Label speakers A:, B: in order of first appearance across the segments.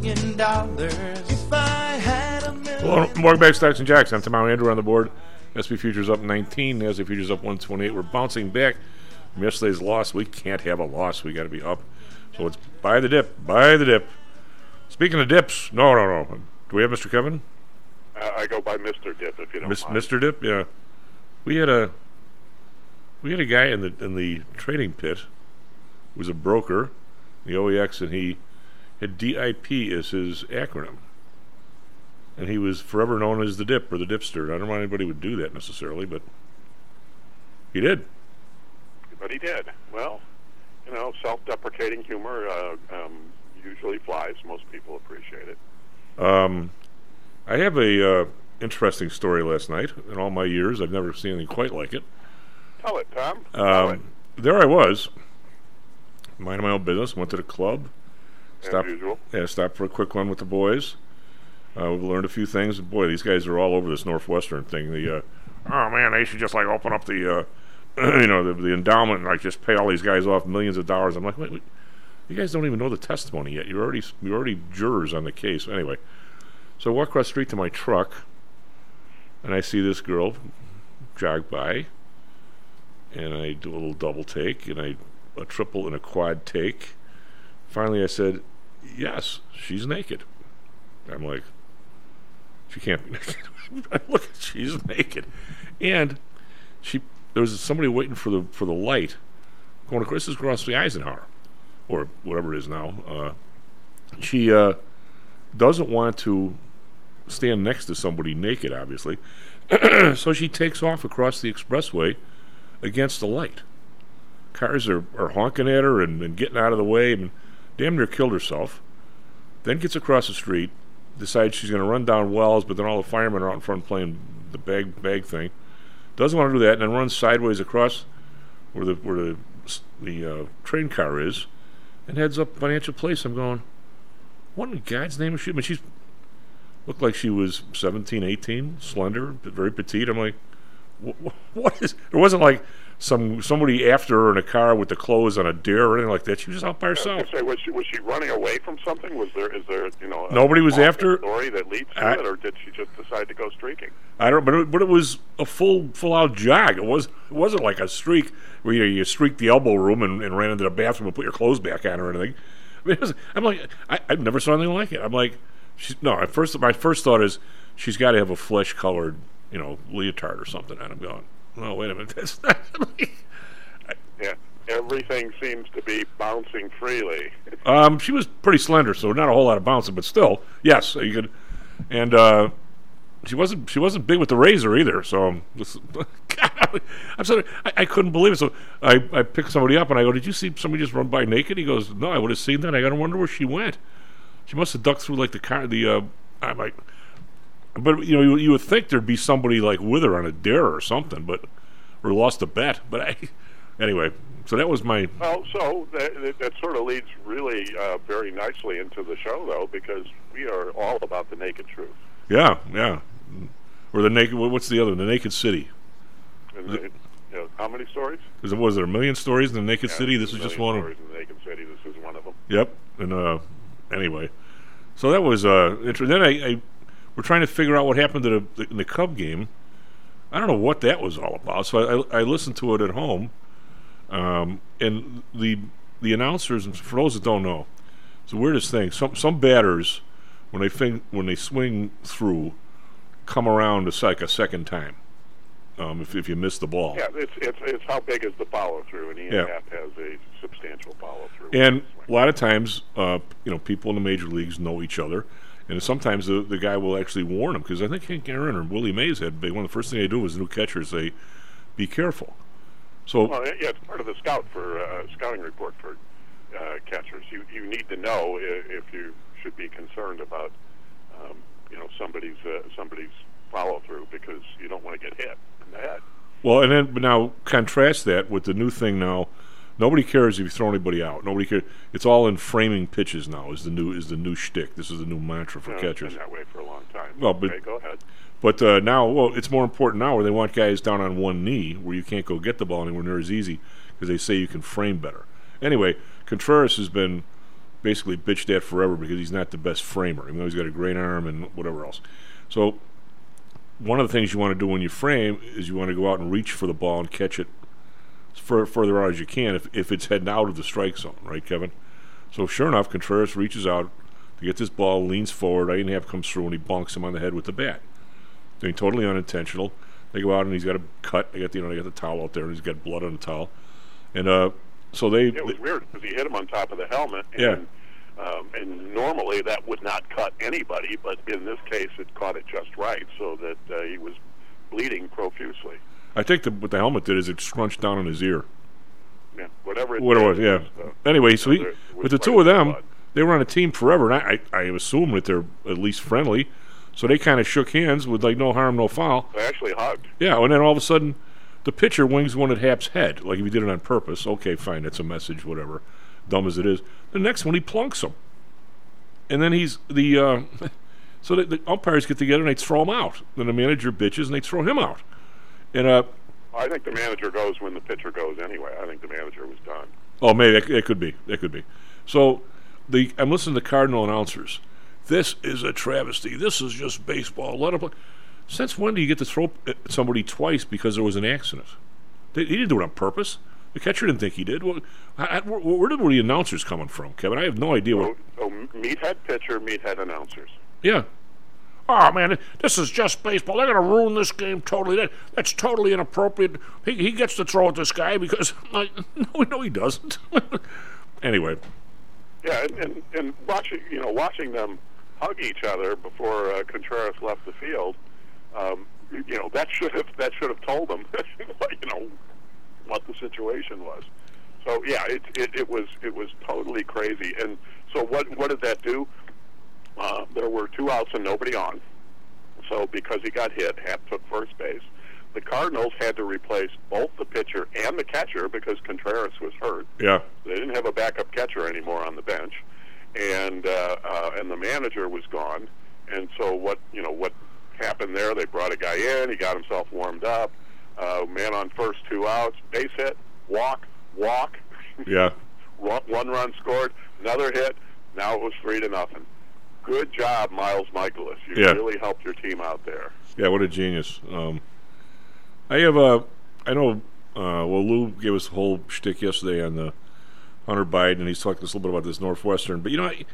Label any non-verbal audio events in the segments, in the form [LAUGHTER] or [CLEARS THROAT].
A: million dollars, if I had a million
B: Well, welcome back, Stocks and Jocks. I'm Tomorrow Andrew on the board. SP Futures up 19. NASDAQ Futures up 128. We're bouncing back from yesterday's loss. We can't have a loss. We got to be up. So let's buy the dip. Buy the dip. Speaking of dips, no, no, no. Do we have Mr. Kevin?
C: Uh, I go by Mr. Dip if you don't
B: Mis-
C: mind.
B: Mr. Dip, yeah. We had a we had a guy in the in the trading pit who was a broker, the OEX, and he had DIP as his acronym. And he was forever known as the Dip or the Dipster. I don't know why anybody would do that necessarily, but he did.
C: But he did. Well, you know, self-deprecating humor uh, um, usually flies. Most people appreciate it.
B: Um, I have a uh, interesting story last night. In all my years, I've never seen anything quite like it.
C: Tell it, Tom. Tell it.
B: Um, there I was, minding my own business. Went to the club.
C: Usual.
B: yeah, stopped for a quick one with the boys. Uh, we learned a few things. Boy, these guys are all over this Northwestern thing. The uh, oh man, they should just like open up the uh, [CLEARS THROAT] you know the, the endowment and like just pay all these guys off millions of dollars. I'm like, wait, wait, you guys don't even know the testimony yet. You're already you're already jurors on the case. Anyway, so I walk across the street to my truck, and I see this girl jog by, and I do a little double take, and I a triple and a quad take. Finally, I said, "Yes, she's naked." I'm like, "She can't be [LAUGHS] naked." I look, she's naked, and she there was somebody waiting for the for the light going across. Is across the Eisenhower, or whatever it is now. Uh, she uh, doesn't want to stand next to somebody naked, obviously, [CLEARS THROAT] so she takes off across the expressway against the light. Cars are, are honking at her and, and getting out of the way and damn near killed herself. Then gets across the street, decides she's going to run down Wells, but then all the firemen are out in front playing the bag bag thing. Doesn't want to do that, and then runs sideways across where the where the the uh, train car is, and heads up Financial Place. I'm going, what in God's name is she? I mean, she's looked like she was 17, 18, slender, very petite. I'm like, wh- wh- what is? It wasn't like some somebody after her in a car with the clothes on a deer or anything like that. She was out by
C: I was
B: herself.
C: gonna say, was she was she running away from something? Was there is there you know
B: Nobody was after-
C: story that leads to
B: I-
C: it, or did she just decide to go streaking?
B: I don't, but it, but it was a full full out jog. It was it wasn't like a streak where you, you streaked the elbow room and, and ran into the bathroom and put your clothes back on or anything. I mean, was, I'm like, I, I've never saw anything like it. I'm like, she's, no. At first, my first thought is she's got to have a flesh colored, you know, leotard or something. And I'm going, no, wait a minute, [LAUGHS] that's not.
C: Yeah, everything seems to be bouncing freely.
B: Um, she was pretty slender, so not a whole lot of bouncing, but still, yes, you could. And uh, she wasn't she wasn't big with the razor either. So this, [LAUGHS] God, I'm sorry, I, I couldn't believe it. So I, I picked somebody up and I go, "Did you see somebody just run by naked?" He goes, "No, I would have seen that. I got to wonder where she went. She must have ducked through like the car. The uh, I'm like, but you know, you, you would think there'd be somebody like with her on a dare or something, but or lost a bet. But I, anyway, so that was my
C: Well, so that, that, sort of leads really uh, very nicely into the show, though, because we are all about the naked truth.
B: yeah, yeah. Or the naked. What's the other? The Naked City.
C: The, you know, how many stories?
B: Is it, was there a million stories in the Naked
C: Yeah,
B: City? This is just one. Of,
C: in the Naked City. This is one of them.
B: yep. And uh, anyway, so that was uh. Inter- then I, I we're trying to figure out what happened to the in the Cub game. I don't know what that was all about. So I, I listened to it at home, um, and the the announcers and for those that don't know, it's the weirdest thing. Some some batters when they fin- when they swing through, come around a like a second time. Um, if if you miss the ball.
C: Yeah, it's it's it's how big is the follow through, and Ian
B: Yeah.
C: Happ has a substantial follow through.
B: And a lot of times, uh, you know, people in the major leagues know each other, and sometimes the the guy will actually warn them because I think Hank Aaron or Willie Mays had big. One of the first thing they do was new catchers say, "Be careful." So
C: Well, yeah, it's part of the scout for uh, scouting report for uh, catchers. You you need to know if, if you should be concerned about um, you know somebody's uh, somebody's follow through because you don't want to get hit in the head.
B: Well, and then but now contrast that with the new thing now. Nobody cares if you throw anybody out. Nobody cares. It's all in framing pitches now. Is the new is the new shtick. This is the new mantra for
C: You know, it's
B: catchers.
C: been that way for a long time.
B: Well, but-
C: okay, go ahead.
B: But uh, now, well, it's more important now where they want guys down on one knee where you can't go get the ball anywhere near as easy because they say you can frame better. Anyway, Contreras has been basically bitched at forever because he's not the best framer, even though he's got a great arm and whatever else. So, one of the things you want to do when you frame is you want to go out and reach for the ball and catch it fur- further out as you can if, if it's heading out of the strike zone, right, Kevin? So, sure enough, Contreras reaches out to get this ball, leans forward, Ian Happ comes through, and he bonks him on the head with the bat. I mean, totally unintentional. They go out and he's got a cut. They got the, you know they got the towel out there and he's got blood on the towel, and uh, so they
C: It was weird because he hit him on top of the helmet. And,
B: Yeah.
C: Um, and normally that would not cut anybody, but in this case it caught it just right, so that uh, he was bleeding profusely.
B: I think the, what the helmet did is it scrunched down on his ear.
C: Yeah, whatever it,
B: What was, yeah. Anyway, so he,
C: there- it was
B: with the two of them,
C: blood.
B: they were on a team forever, and I, I, I assume that they're at least friendly. So they kind of shook hands with like no harm, no foul.
C: They actually hugged.
B: Yeah, and then all of a sudden, the pitcher wings one at Happ's head, like if he did it on purpose. Okay, fine, that's a message, whatever. Dumb as it is. The next one, he plunks him, and then he's the. Uh, [LAUGHS] so the, the umpires get together and they throw him out. Then the manager bitches and they throw him out. And uh,
C: I think the manager goes when the pitcher goes anyway. I think the manager was done.
B: Oh, maybe it, could be. It could be. So, the I'm listening to Cardinal announcers. This is a travesty. This is just baseball. Let him play. Since when do you get to throw at somebody twice because there was an accident? They, he didn't do it on purpose. The catcher didn't think he did. Well, I, I, where, where the announcers coming from, Kevin? I have no idea. What,
C: So, so meathead pitcher, meathead announcers.
B: yeah. Oh man, this is just baseball. They're going to ruin this game totally. That, that's totally inappropriate. He, he gets to throw at this guy because [LAUGHS] no, no, he doesn't. [LAUGHS] anyway,
C: Yeah, and, and and watching you know watching them hug each other before uh, Contreras left the field, um, you know that should have that should have told them [LAUGHS] you know what the situation was. So yeah, it, it it was it was totally crazy. And so what what did that do? Uh, there were two outs and nobody on. So because he got hit, Happ took first base. The Cardinals had to replace both the pitcher and the catcher because Contreras was hurt.
B: yeah.
C: They didn't have a backup catcher anymore on the bench, and uh, uh, and the manager was gone. And so what you know what happened there? They brought a guy in. He got himself warmed up. Uh, man on first, two outs, base hit, walk, walk.
B: Yeah. [LAUGHS]
C: One run scored, another hit. Now it was three to nothing. Good job, Miles Mikolas. You
B: Yeah.
C: really helped your team out there.
B: Yeah, what a genius. Um, I have a, I know, uh, well, Lou gave us a whole shtick yesterday on the Hunter Biden, and he's talking a little bit about this Northwestern. But you know, I,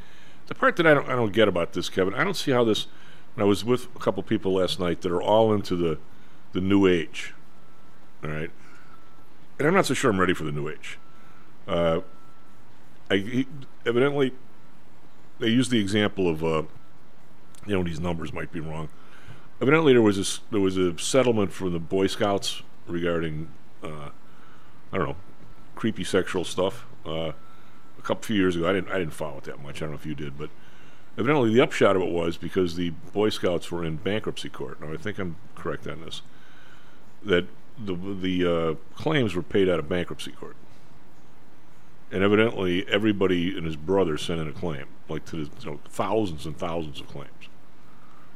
B: the part that I don't, I don't get about this, Kevin, I don't see how this. When I was with a couple people last night that are all into the, the new age, all right, and I'm not so sure I'm ready for the new age. Uh, I he, evidently they use the example of, uh, you know, these numbers might be wrong evidently there was a there was a settlement from the Boy Scouts regarding uh, I don't know creepy sexual stuff uh, a couple few years ago. I didn't I didn't follow it that much. I don't know if you did, but evidently the upshot of it was because the Boy Scouts were in bankruptcy court. Now I think I'm correct on this. That the the uh, claims were paid out of bankruptcy court. And evidently, everybody and his brother sent in a claim, like to the you know, thousands and thousands of claims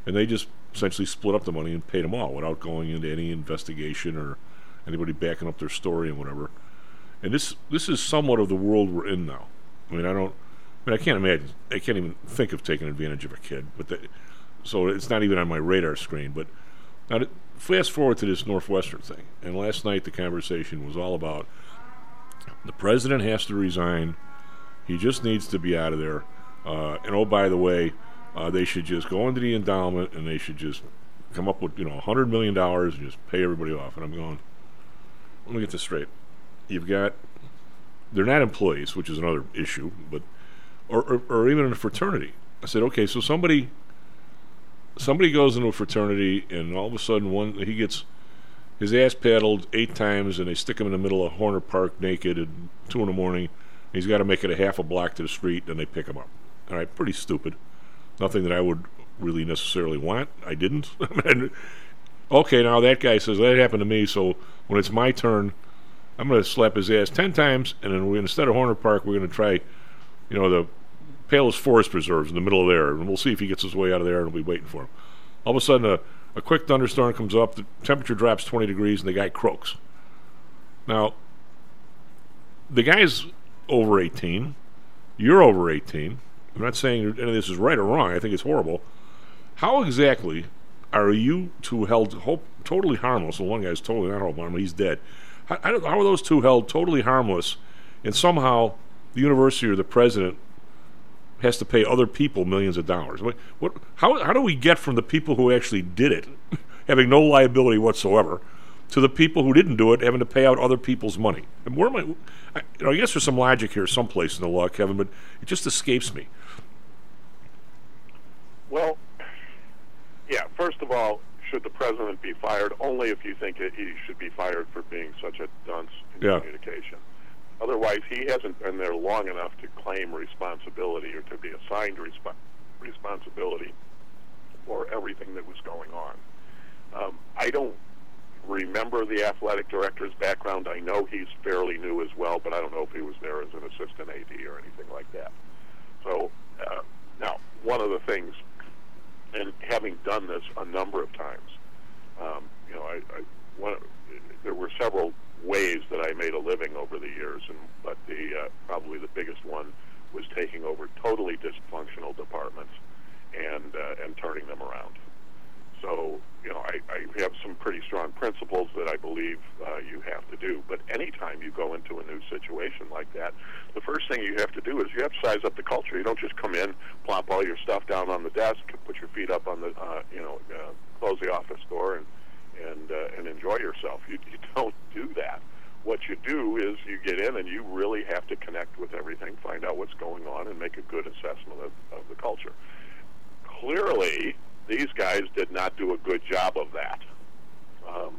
B: and they just essentially split up the money and paid them all without going into any investigation or anybody backing up their story and whatever. And this this is somewhat of the world we're in now. I mean, I don't. I mean, I can't imagine. I can't even think of taking advantage of a kid. But so it's not even on my radar screen. But now, to- fast forward to this Northwestern thing. And last night the conversation was all about the president has to resign. He just needs to be out of there. Uh, and oh, by the way, Uh, they should just go into the endowment and they should just come up with you know hundred million dollars and just pay everybody off. And I'm going. Let me get this straight. You've got they're not employees, which is another issue, but or, or, or even in a fraternity. I said, okay, so somebody somebody goes into a fraternity and all of a sudden one he gets his ass paddled eight times and they stick him in the middle of Horner Park naked at two in the morning. He's got to make it a half a block to the street and they pick him up. All right, pretty stupid. Nothing that I would really necessarily want. I didn't. [LAUGHS] Okay, now that guy says that happened to me, so when it's my turn, I'm going to slap his ass ten times, and then we're instead of Horner Park, we're going to try, you know, the Palos Forest Preserves in the middle of there, and we'll see if he gets his way out of there, and we'll be waiting for him. All of a sudden, a, a quick thunderstorm comes up, the temperature drops 20 degrees, and the guy croaks. Now, the guy's over 18. You're over 18. I'm not saying any of this is right or wrong. I think it's horrible. How exactly are you two held hope, totally harmless? Well, one guy's totally not harmless. He's dead. How, how are those two held totally harmless, and somehow the university or the president has to pay other people millions of dollars? What, what, how, how do we get from the people who actually did it, [LAUGHS] having no liability whatsoever, to the people who didn't do it having to pay out other people's money? And where am I, I, you know, I guess there's some logic here someplace in the law, Kevin, but it just escapes me.
C: Well, yeah. First of all, should the president be fired? Only if you think he should be fired for being such a dunce in
B: Yeah.
C: communication. Otherwise, he hasn't been there long enough to claim responsibility or to be assigned resp- responsibility for everything that was going on. Um, I don't remember the athletic director's background. I know he's fairly new as well, but I don't know if he was there as an assistant AD or anything like that. So uh, now, one of the things, and having done this a number of times, um, you know, I, I one, there were several ways that I made a living over the years, and but the uh, probably the biggest one was taking over totally dysfunctional departments and uh, and turning them around. So, you know, I, I have some pretty strong principles that I believe uh, you have to do. But anytime you go into a new situation like that, the first thing you have to do is you have to size up the culture. You don't just come in, plop all your stuff down on the desk, put your feet up on the, uh, you know, uh, close the office door, and and uh, and enjoy yourself. You, you [LAUGHS] don't do that. What you do is you get in and you really have to connect with everything, find out what's going on, and make a good assessment of, of the culture. Clearly, these guys did not do a good job of that. Um,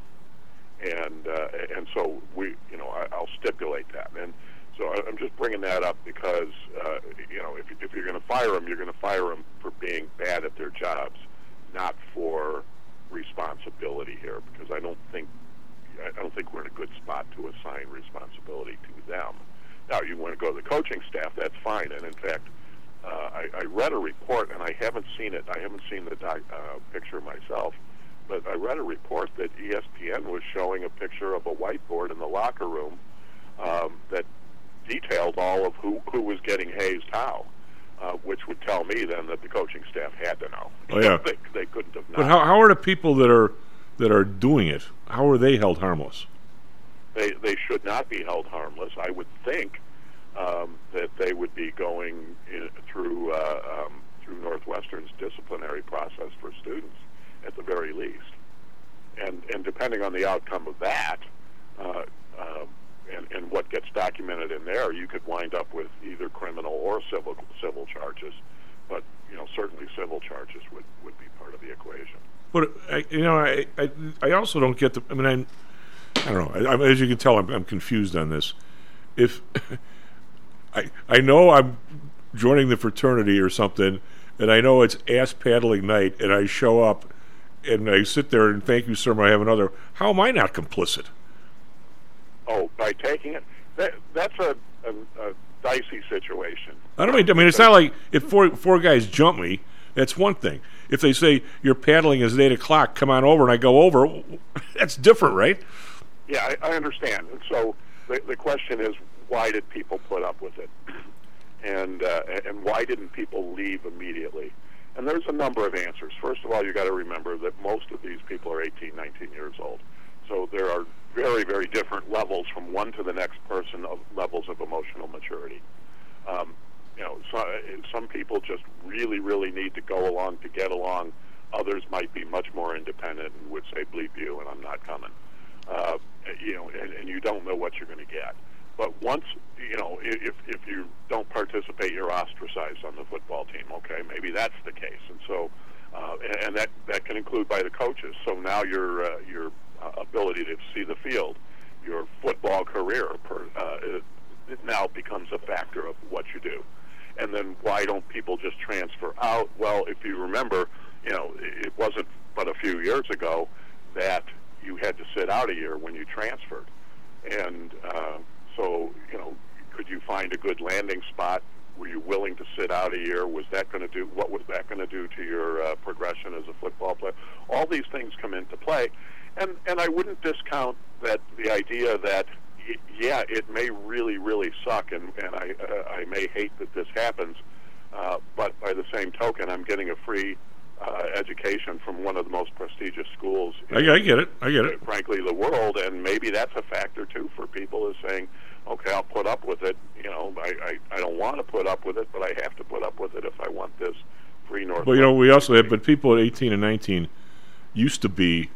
C: and uh, and so we, you know, I, I'll stipulate that. And so I- I'm just bringing that up because uh, you know, if if you're going to fire them, you're going to fire them for being bad at their jobs, not for responsibility here. Because I don't think I don't think we're in a good spot to assign responsibility to them. Now, you want to go to the coaching staff, that's fine. And in fact, uh, I, I read a report, and I haven't seen it. I haven't seen the doc, uh, picture myself, but I read a report that ESPN was showing a picture of a whiteboard in the locker room um, that detailed all of who who was getting hazed how, uh, which would tell me then that the coaching staff had to know.
B: Oh, yeah.
C: they, they couldn't have not.
B: But how, how are the people that are that are doing it? How are they held harmless?
C: they they should not be held harmless. I would think um, that they would be going in, through uh, um, through Northwestern's disciplinary process for students at the very least, and and depending on the outcome of that. Uh, and, what gets documented in there, you could wind up with either criminal or civil civil charges, but you know certainly civil charges would, would be part of the equation.
B: But I, you know, I, I I also don't get the. I mean, I'm, I don't know. I, I, as you can tell, I'm, I'm confused on this. If [LAUGHS] I I know I'm joining the fraternity or something, and I know it's ass paddling night, and I show up, and I sit there and thank you, sir. I have another. How am I not complicit?
C: Oh, by taking it, that, that's a, a, a dicey situation.
B: I don't mean. I mean, it's not like if four four guys jump me. That's one thing. If they say your paddling is at eight o'clock, come on over, and I go over, [LAUGHS] that's different, right?
C: Yeah, I, I understand. And so the, the question is, why did people put up with it, and uh, and why didn't people leave immediately? And there's a number of answers. First of all, you got to remember that most of these people are 18, 19 years old. So there are very, very different levels from one to the next person of levels of emotional maturity. Um, you know, so, some people just really, really need to go along to get along. Others might be much more independent and would say, "Bleep you," and I'm not coming. Uh, you know, and, and you don't know what you're going to get. But once, you know, if if you don't participate, you're ostracized on the football team. Okay, maybe that's the case, and so, uh, and, and that that can include by the coaches. So now your uh, your uh, ability to see the field, your football career, per, uh, it, now becomes a factor of what you do. And then why don't people just transfer out? Well, if you remember, you know, it wasn't but a few years ago that you had to sit out a year when you transferred. And uh, so, you know, could you find a good landing spot? Were you willing to sit out a year? Was that going to do? What was that going to do to your uh, progression as a football player? All these things come into play, and and I wouldn't discount that the idea that y- yeah, it may really really suck, and and I uh, I may hate that this happens, uh, but by the same token, I'm getting a free uh, education from one of the most prestigious schools
B: I, I get it. I get it.
C: frankly the world and maybe that's a factor too for people is saying okay i'll put up with it you know i i, I don't want to put up with it but i have to put up with it if i want this free north
B: Well, you know, we also have, but people at 18 and 19 used to be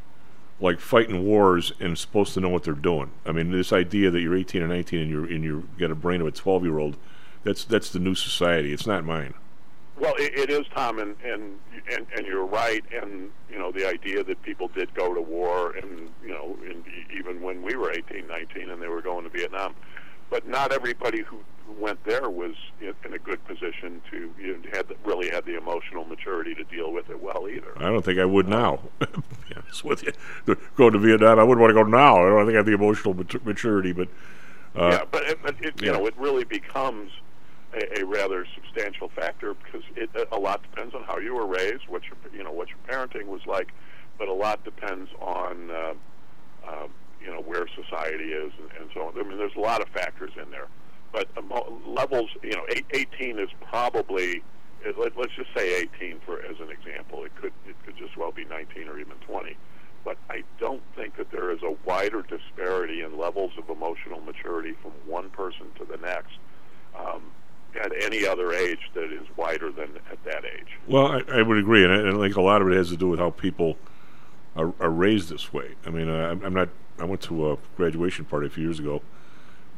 B: like fighting wars and supposed to know what they're doing. I mean, this idea that you're 18 or 19 and you're and you got a brain of a 12 year old, that's that's the new society. It's not mine.
C: Well, it, it is, Tom, and, and and and you're right. And you know, the idea that people did go to war, and you know, and even when we were 18, 19, and they were going to Vietnam, but not everybody who, who went there was in, in a good position to you know, had the, really had the emotional maturity to deal with it well either.
B: I don't think I would now. [LAUGHS] Honest with you, going to Vietnam, I wouldn't want to go now. I don't think I have the emotional mat- maturity, but uh,
C: yeah, but it, but it, you
B: yeah.
C: know, it really becomes a, a rather substantial factor because it a lot depends on how you were raised, what your you know what your parenting was like, but a lot depends on uh, uh, you know where society is and, and so on. I mean, there's a lot of factors in there, but emo- levels, you know, eight, 18 is probably let, let's just say 18 for as an example. It could it could just well be 19 or even 20. But I don't think that there is a wider disparity in levels of emotional maturity from one person to the next um, at any other age that is wider than at that age.
B: Well, I, I would agree, and I, and I think a lot of it has to do with how people are, are raised this way. I mean, uh, I'm, I'm not. I went to a graduation party a few years ago.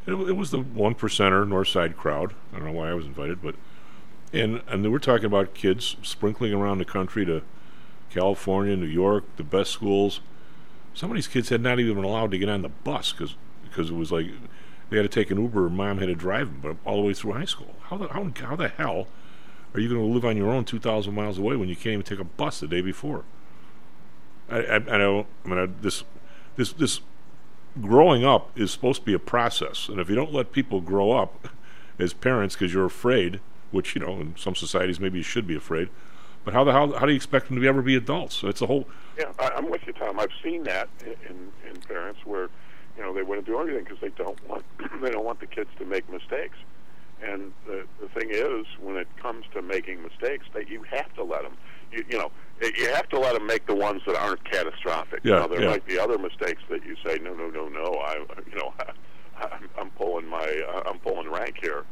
B: It, it was the one percenter North Side crowd. I don't know why I was invited, but and and they were talking about kids sprinkling around the country to California, New York, the best schools. Some of these kids had not even been allowed to get on the bus because because it was like they had to take an Uber. Mom had to drive them, but all the way through high school. How the how, how the hell are you going to live on your own 2,000 miles away when you can't even take a bus the day before? I, I, I know. I mean, I, this, this, this growing up is supposed to be a process, and if you don't let people grow up as parents because you're afraid, which you know, in some societies maybe you should be afraid, but how the how, how do you expect them to ever be adults? It's a whole.
C: Yeah, I, I'm with you, Tom. I've seen that in, in, in parents where you know they wouldn't do anything because they don't want [CLEARS THROAT] they don't want the kids to make mistakes. And the the thing is, when it comes to making mistakes, that you have to let them. You, you know, you have to let them make the ones that aren't catastrophic.
B: Yeah,
C: now, there
B: yeah.
C: might be other mistakes that you say, no, no, no, no. I, you know, [LAUGHS] I'm, I'm pulling my uh, I'm pulling rank here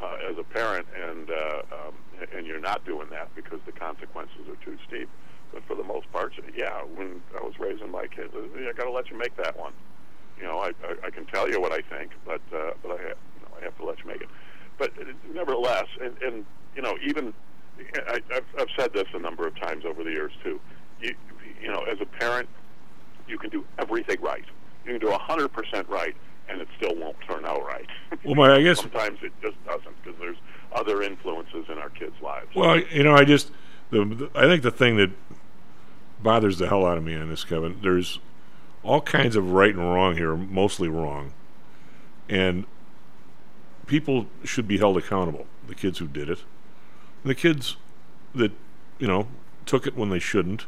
C: uh, as a parent, and uh, um, and you're not doing that because the consequences are too steep. But for the most part, yeah, when I was raising my kids, I got to let you make that one. You know, I, I, I can tell you what I think, but uh, but I you know, I have to let you make it. But uh, nevertheless, and, and you know, even I, I've, I've said this a number of times over the years too. You you know, as a parent, you can do everything right. You can do a hundred percent right, and it still won't turn out right.
B: Well, my- I guess- [LAUGHS]
C: sometimes it just doesn't because there's other influences in our kids' lives.
B: Well, you know, I just the, the I think the thing that bothers the hell out of me on this, Kevin, there's all kinds of right and wrong here, mostly wrong, and people should be held accountable. The kids who did it, and the kids that you know took it when they shouldn't,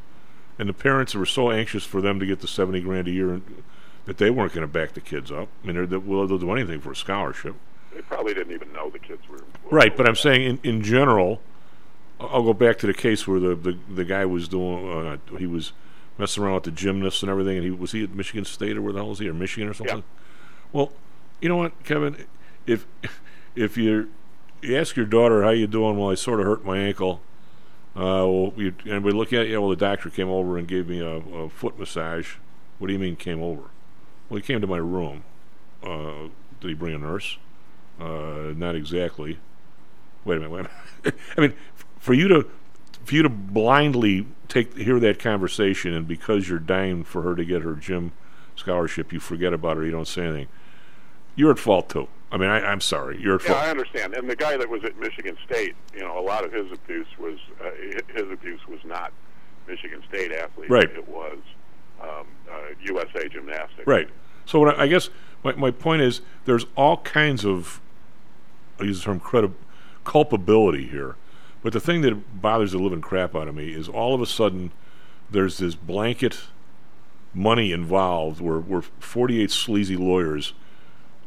B: and the parents that were so anxious for them to get the seventy grand a year and, that they weren't going to back the kids up. I mean, they're, well, they'll do anything for a scholarship.
C: they probably didn't even know the kids were.
B: Right, but I'm saying in, in general, I'll I'll go back to the case where the, the, the guy was doing, uh, he was messing around with the gymnasts and everything, and he was he at Michigan State or where the hell was he, or Michigan or something? Yeah. Well, you know what, Kevin, if [LAUGHS] if you're you ask your daughter how you doing. Well, I sort of hurt my ankle. Uh, well, you, and we at you. Well, the doctor came over and gave me a, a foot massage. What do you mean came over? Well, he came to my room. Uh, did he bring a nurse? Uh, not exactly. Wait a minute. Wait a minute. [LAUGHS] I mean, for you to for you to blindly take hear that conversation, and because you're dying for her to get her gym scholarship, you forget about her. You don't say anything. You're at fault too. I mean, I, I'm sorry. You're at
C: Yeah,
B: fault.
C: I understand. And the guy that was at Michigan State, you know, a lot of his abuse was uh, his abuse was not Michigan State athletes.
B: Right.
C: It was um, uh, USA Gymnastics.
B: Right. So what I, I guess my, my point is there's all kinds of I use the term credi- culpability here, but the thing that bothers the living crap out of me is all of a sudden there's this blanket money involved where we're 48 sleazy lawyers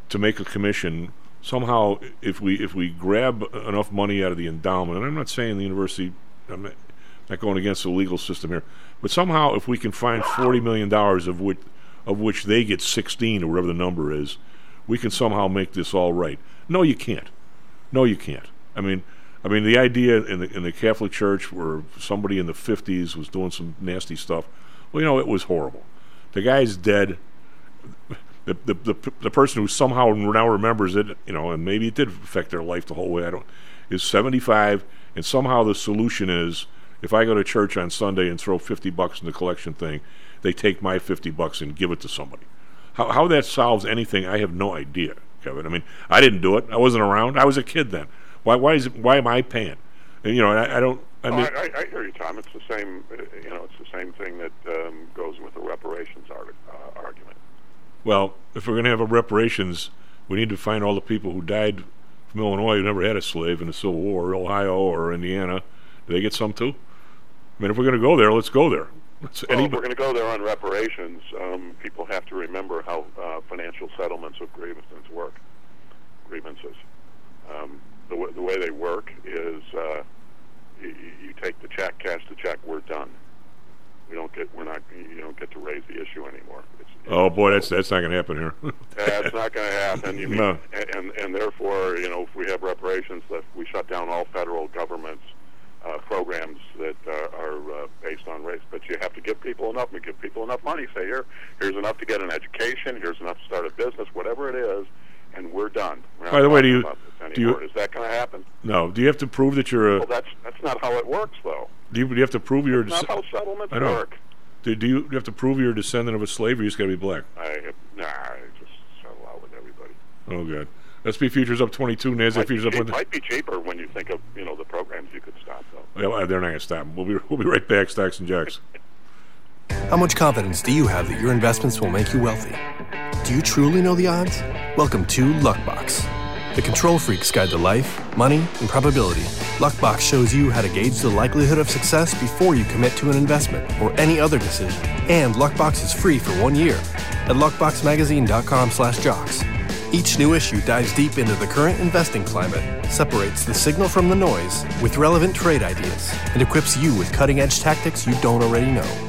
B: to make a commission somehow if we if we grab enough money out of the endowment and I'm not saying the university I'm not, going against the legal system here but somehow if we can find 40 million dollars of which of which they get 16 or whatever the number is we can somehow make this all right. No you can't. No you can't. I mean I mean the idea in the in the Catholic Church where somebody in the 50s was doing some nasty stuff well you know it was horrible. The guy's dead the, the, the, the person who somehow now remembers it, you know, and maybe it did affect their life the whole way, I don't, is 75, and somehow the solution is if I go to church on Sunday and throw 50 bucks in the collection thing, they take my 50 bucks and give it to somebody. How, how that solves anything, I have no idea, Kevin. I mean, I didn't do it. I wasn't around. I was a kid then. Why, why, is why am I paying? And, you know, I, I don't, I
C: Oh,
B: mean,
C: I, I, I hear you, Tom. It's the same. uh, You know, it's the same thing that um, goes with the reparations argument.
B: Well, if we're going to have a reparations, we need to find all the people who died from Illinois who never had a slave in the Civil War, Ohio or Indiana. Do they get some too? I mean, if we're going to go there, let's go there. Let's,
C: Well, if we're going to go there on reparations, um, people have to remember how uh, financial settlements of grievances work. Grievances. Um, the, w- the way they work is uh, you, you take the check, cash the check, we're done. We don't get, we're not, you don't get to raise the issue anymore.
B: Oh boy, that's that's not going to happen here. [LAUGHS]
C: That's not going to happen. You mean,
B: No.
C: and, and therefore, you know, if we have reparations, that we shut down all federal government's uh, programs that uh, are uh, based on race. But you have to give people enough. We give people enough money. Say here, here's enough to get an education. Here's enough to start a business. Whatever it is, and we're done. We're
B: By the way, do you- do you-
C: Is that going to happen?
B: no, do you have to prove that you're a?
C: Well, that's that's not how it works, though.
B: Do you, do you have to prove you're a?
C: Not how settlements
B: I know.
C: work.
B: Do, do you, you have to prove you're a descendant of a slave, or you just got to be black?
C: I nah, I just settle out with everybody.
B: Oh god. SP futures up 22. Nasdaq futures up.
C: cheap,
B: one-
C: might be cheaper when you think of you know the programs you could stop though.
B: Well, they're not going to stop. We'll be we'll be right back. Stocks and jocks. [LAUGHS]
D: How much confidence do you have that your investments will make you wealthy? Do you truly know the odds? Welcome to Luckbox, the control freak's guide to life, money, and probability. Luckbox shows you how to gauge the likelihood of success before you commit to an investment or any other decision. And Luckbox is free for one year at luckboxmagazine.com/jocks. Each new issue dives deep into the current investing climate, separates the signal from the noise with relevant trade ideas, and equips you with cutting-edge tactics you don't already know.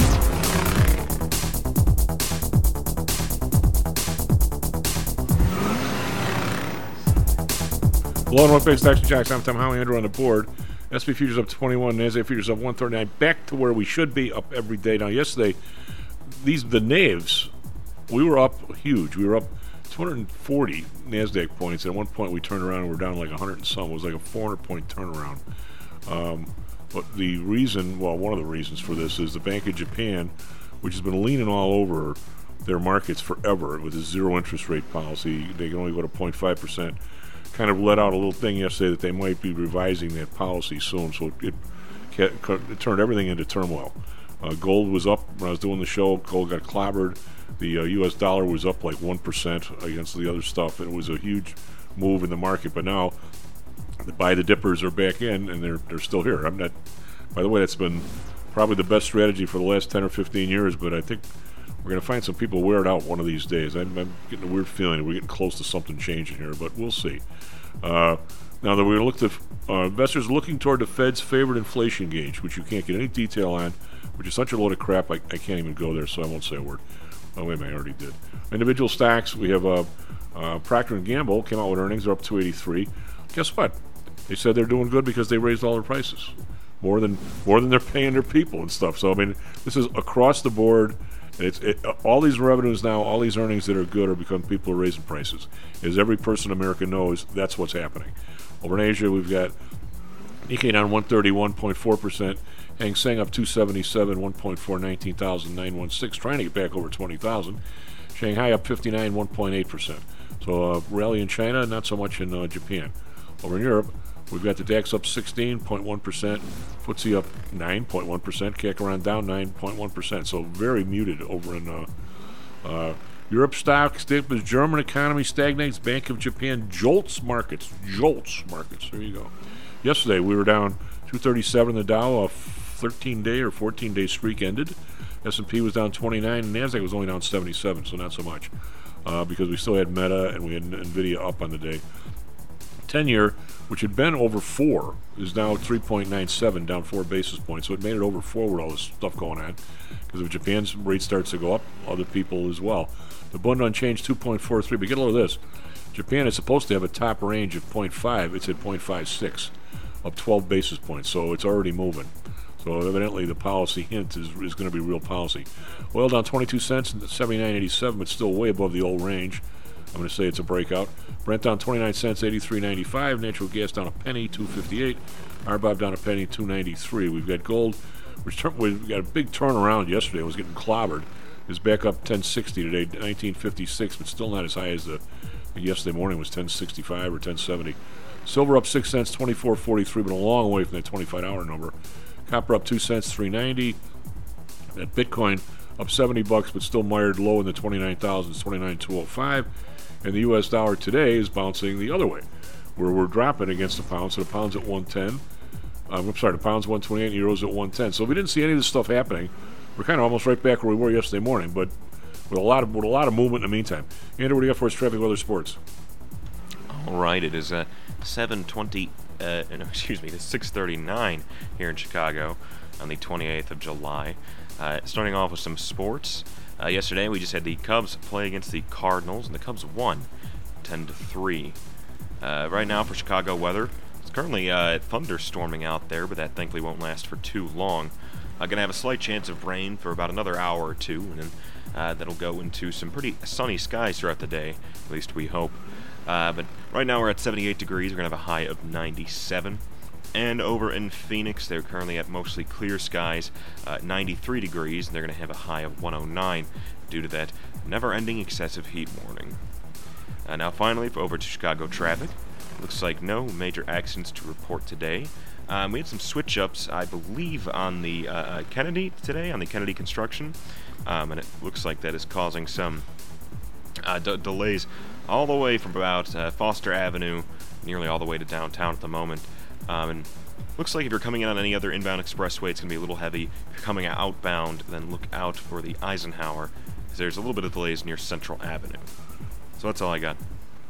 B: Back to Stocks and Jocks. I'm Tom Howie, Andrew on the board. SP futures up 21, NASDAQ futures up 139. Back to where we should be, up every day. Now, yesterday, these the Naves, we were up huge. We were up 240 NASDAQ points. At one point, we turned around and we're down like 100 and some. It was like a 400 point turnaround. Um, but the reason, well, one of the reasons for this is the Bank of Japan, which has been leaning all over their markets forever with a zero interest rate policy. They can only go to 0.5 percent. Kind of let out a little thing yesterday that they might be revising that policy soon. So it, it, it turned everything into turmoil. Uh, gold was up when I was doing the show. Gold got clobbered. The uh, U.S. dollar was up like one percent against the other stuff. It was a huge move in the market. But now the buy the dippers are back in and they're they're still here. I'm not. By the way, that's been probably the best strategy for the last ten or fifteen years. But I think we're going to find some people wear it out one of these days. I'm, I'm getting a weird feeling we're getting close to something changing here, but we'll see. Uh, now that we look to uh, investors looking toward the Fed's favorite inflation gauge, which you can't get any detail on, which is such a load of crap. I, I can't even go there, so I won't say a word. Oh wait a minute, I already did. Individual stocks. We have uh, uh, Procter and Gamble came out with earnings. They're up 283. Guess what? They said they're doing good because they raised all their prices more than more than they're paying their people and stuff. So I mean, this is across the board. It's it, all these revenues now, all these earnings that are good are because people are raising prices. As every person in America knows, that's what's happening. Over in Asia, we've got Nikkei down 131.4 percent. Hang Seng up 277, 1.4, 19,916, trying to get back over 20,000. Shanghai up 59, 1.8 percent. So uh, rally in China, not so much in uh, Japan. Over in Europe, we've got the DAX up 16.1 percent, FTSE up 9.1 percent, CAC around down 9.1 percent. So very muted over in uh, uh, Europe. Stocks dip as German economy stagnates. Bank of Japan jolts markets, jolts markets. There you go. Yesterday we were down 237 in the Dow. A 13 day or 14 day streak ended. S&P was down 29, and Nasdaq was only down 77, so not so much, uh, because we still had Meta and we had Nvidia up on the day. 10 year, which had been over four, is now 3.97, down four basis points. So it made it over four with all this stuff going on. Because if Japan's rate starts to go up, other people as well. The Bund unchanged 2.43. But get a load of this. Japan is supposed to have a top range of 0.5. It's at 0.56, up 12 basis points. So it's already moving. So evidently the policy hint is, is going to be real policy. Oil down 22 cents, 79.87, but still way above the old range. I'm going to say it's a breakout. Brent down 29 cents, 83.95. Natural gas down a penny, 258. RBOB down a penny, 293. We've got gold, which we got a big turnaround yesterday. It was getting clobbered. Is back up 1060 today, 1956, but still not as high as the yesterday morning was 1065 or 1070. Silver up six cents, 24.43, but a long way from that 25-hour number. Copper up two cents, 390. That Bitcoin up 70 bucks, but still mired low in the 29,000s, 29,205. And the U.S. dollar today is bouncing the other way, where we're dropping against the pound. So the pound's at 110. Um, I'm sorry, the pound's 128, and euros at 110. So we didn't see any of this stuff happening, we're kind of almost right back where we were yesterday morning. But with a lot of with a lot of movement in the meantime. Andrew, what do you got for us? Traffic, weather, sports.
E: All right, it is uh, 7:20. Uh, [LAUGHS] no, excuse me, it's 6:39 here in Chicago on the 28th of July. Uh, starting off with some sports. Uh, yesterday, we just had the Cubs play against the Cardinals, and the Cubs won 10 to three. Uh, right now, for Chicago weather, it's currently uh, thunderstorming out there, but that thankfully won't last for too long. Uh, gonna have a slight chance of rain for about another hour or two, and then uh, that'll go into some pretty sunny skies throughout the day. At least we hope. Uh, but right now we're at 78 degrees. We're gonna have a high of 97. And over in Phoenix, they're currently at mostly clear skies, uh, 93 degrees, and they're going to have a high of 109 due to that never ending excessive heat warning. Uh, now, finally, over to Chicago traffic. Looks like no major accidents to report today. Um, we had some switch ups, I believe, on the uh, uh, Kennedy today, on the Kennedy construction, um, and it looks like that is causing some uh, d- delays all the way from about uh, Foster Avenue, nearly all the way to downtown at the moment. Um, and looks like if you're coming in on any other inbound expressway, it's going to be a little heavy. If you're coming outbound, then look out for the Eisenhower, because there's a little bit of delays near Central Avenue. So that's all I got.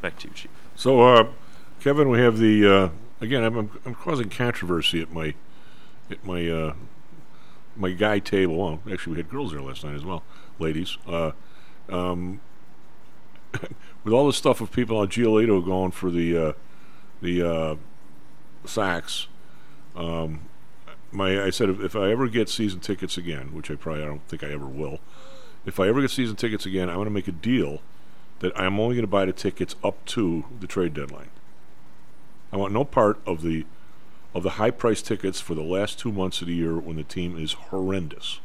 E: Back to you, Chief.
B: So, uh, Kevin, we have the uh, again. I'm, I'm, causing controversy at my at my uh, my guy table. Well, actually, we had girls there last night as well, ladies. Uh, um, [LAUGHS] with all the stuff of people on Giolito going for the uh, the sacks, um, my I said if, if I ever get season tickets again, which I probably I don't think I ever will. If I ever get season tickets again, I'm going to make a deal that I'm only going to buy the tickets up to the trade deadline. I want no part of the of the high price tickets for the last two months of the year when the team is horrendous,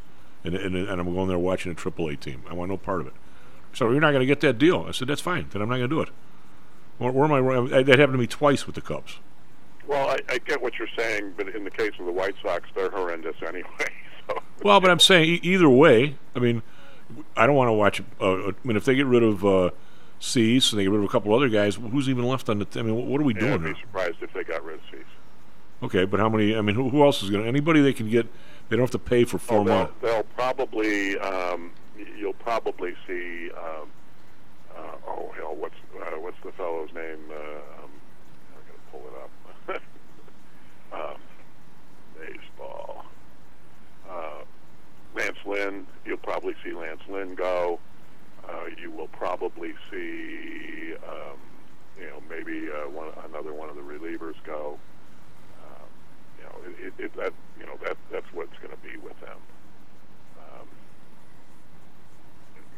B: and and, and I'm going there watching a AAA team. I want no part of it. So you're not going to get that deal. I said that's fine. Then I'm not going to do it. Where, where am I? That happened to me twice with the Cubs.
C: Well, I, I get what you're saying, but in the case of the White Sox, they're horrendous anyway. [LAUGHS] So
B: Well, but I'm saying either way. I mean, I don't want to watch. Uh, I mean, if they get rid of uh, Cease and they get rid of a couple other guys, who's even left on the? T- I mean, what are we
C: yeah,
B: doing
C: I'd
B: here?
C: be surprised if they got rid of Cease.
B: Okay, but how many? I mean, who, who else is going to? Anybody they can get? They don't have to pay for four
C: Oh, they'll,
B: months.
C: they'll probably um, you'll probably see. Um, uh, oh hell, what's uh, what's the fellow's name? Uh, um, I gotta pull it up. um, baseball. Uh, Lance Lynn. You'll probably see Lance Lynn go. Uh, you will probably see, um, you know, maybe uh, one another one of the relievers go. Um, you know, it, it, it, that you know that that's what's going to be with them. Um,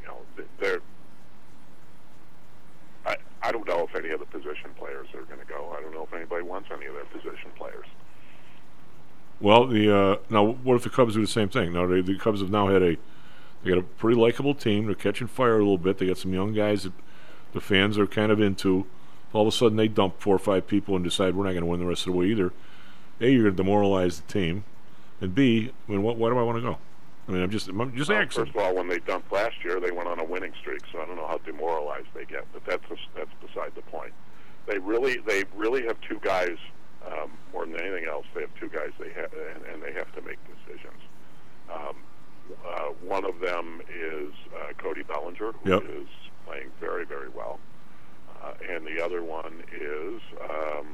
C: you know, th- they're. I I don't know if any of the position players are going to go. I don't know if anybody wants any of their position players.
B: Well, the uh, now what if the Cubs do the same thing? Now they, the Cubs have now had a they got a pretty likable team. They're catching fire a little bit. They got some young guys that the fans are kind of into. All of a sudden, they dump four or five people and decide we're not going to win the rest of the way either. A, you're going to demoralize the team, and B, I mean, what, why do I want to go? I mean, I'm just I'm just
C: Well,
B: asking.
C: first of all, when they dumped last year, they went on a winning streak, so I don't know how demoralized they get, but that's that's beside the point. They really they really have two guys um, more than anything else. They have two guys they have and, and they have to make decisions. Um, uh, one of them is uh, Cody Bellinger, who is
B: Yep.
C: playing very very well, uh, and the other one is um,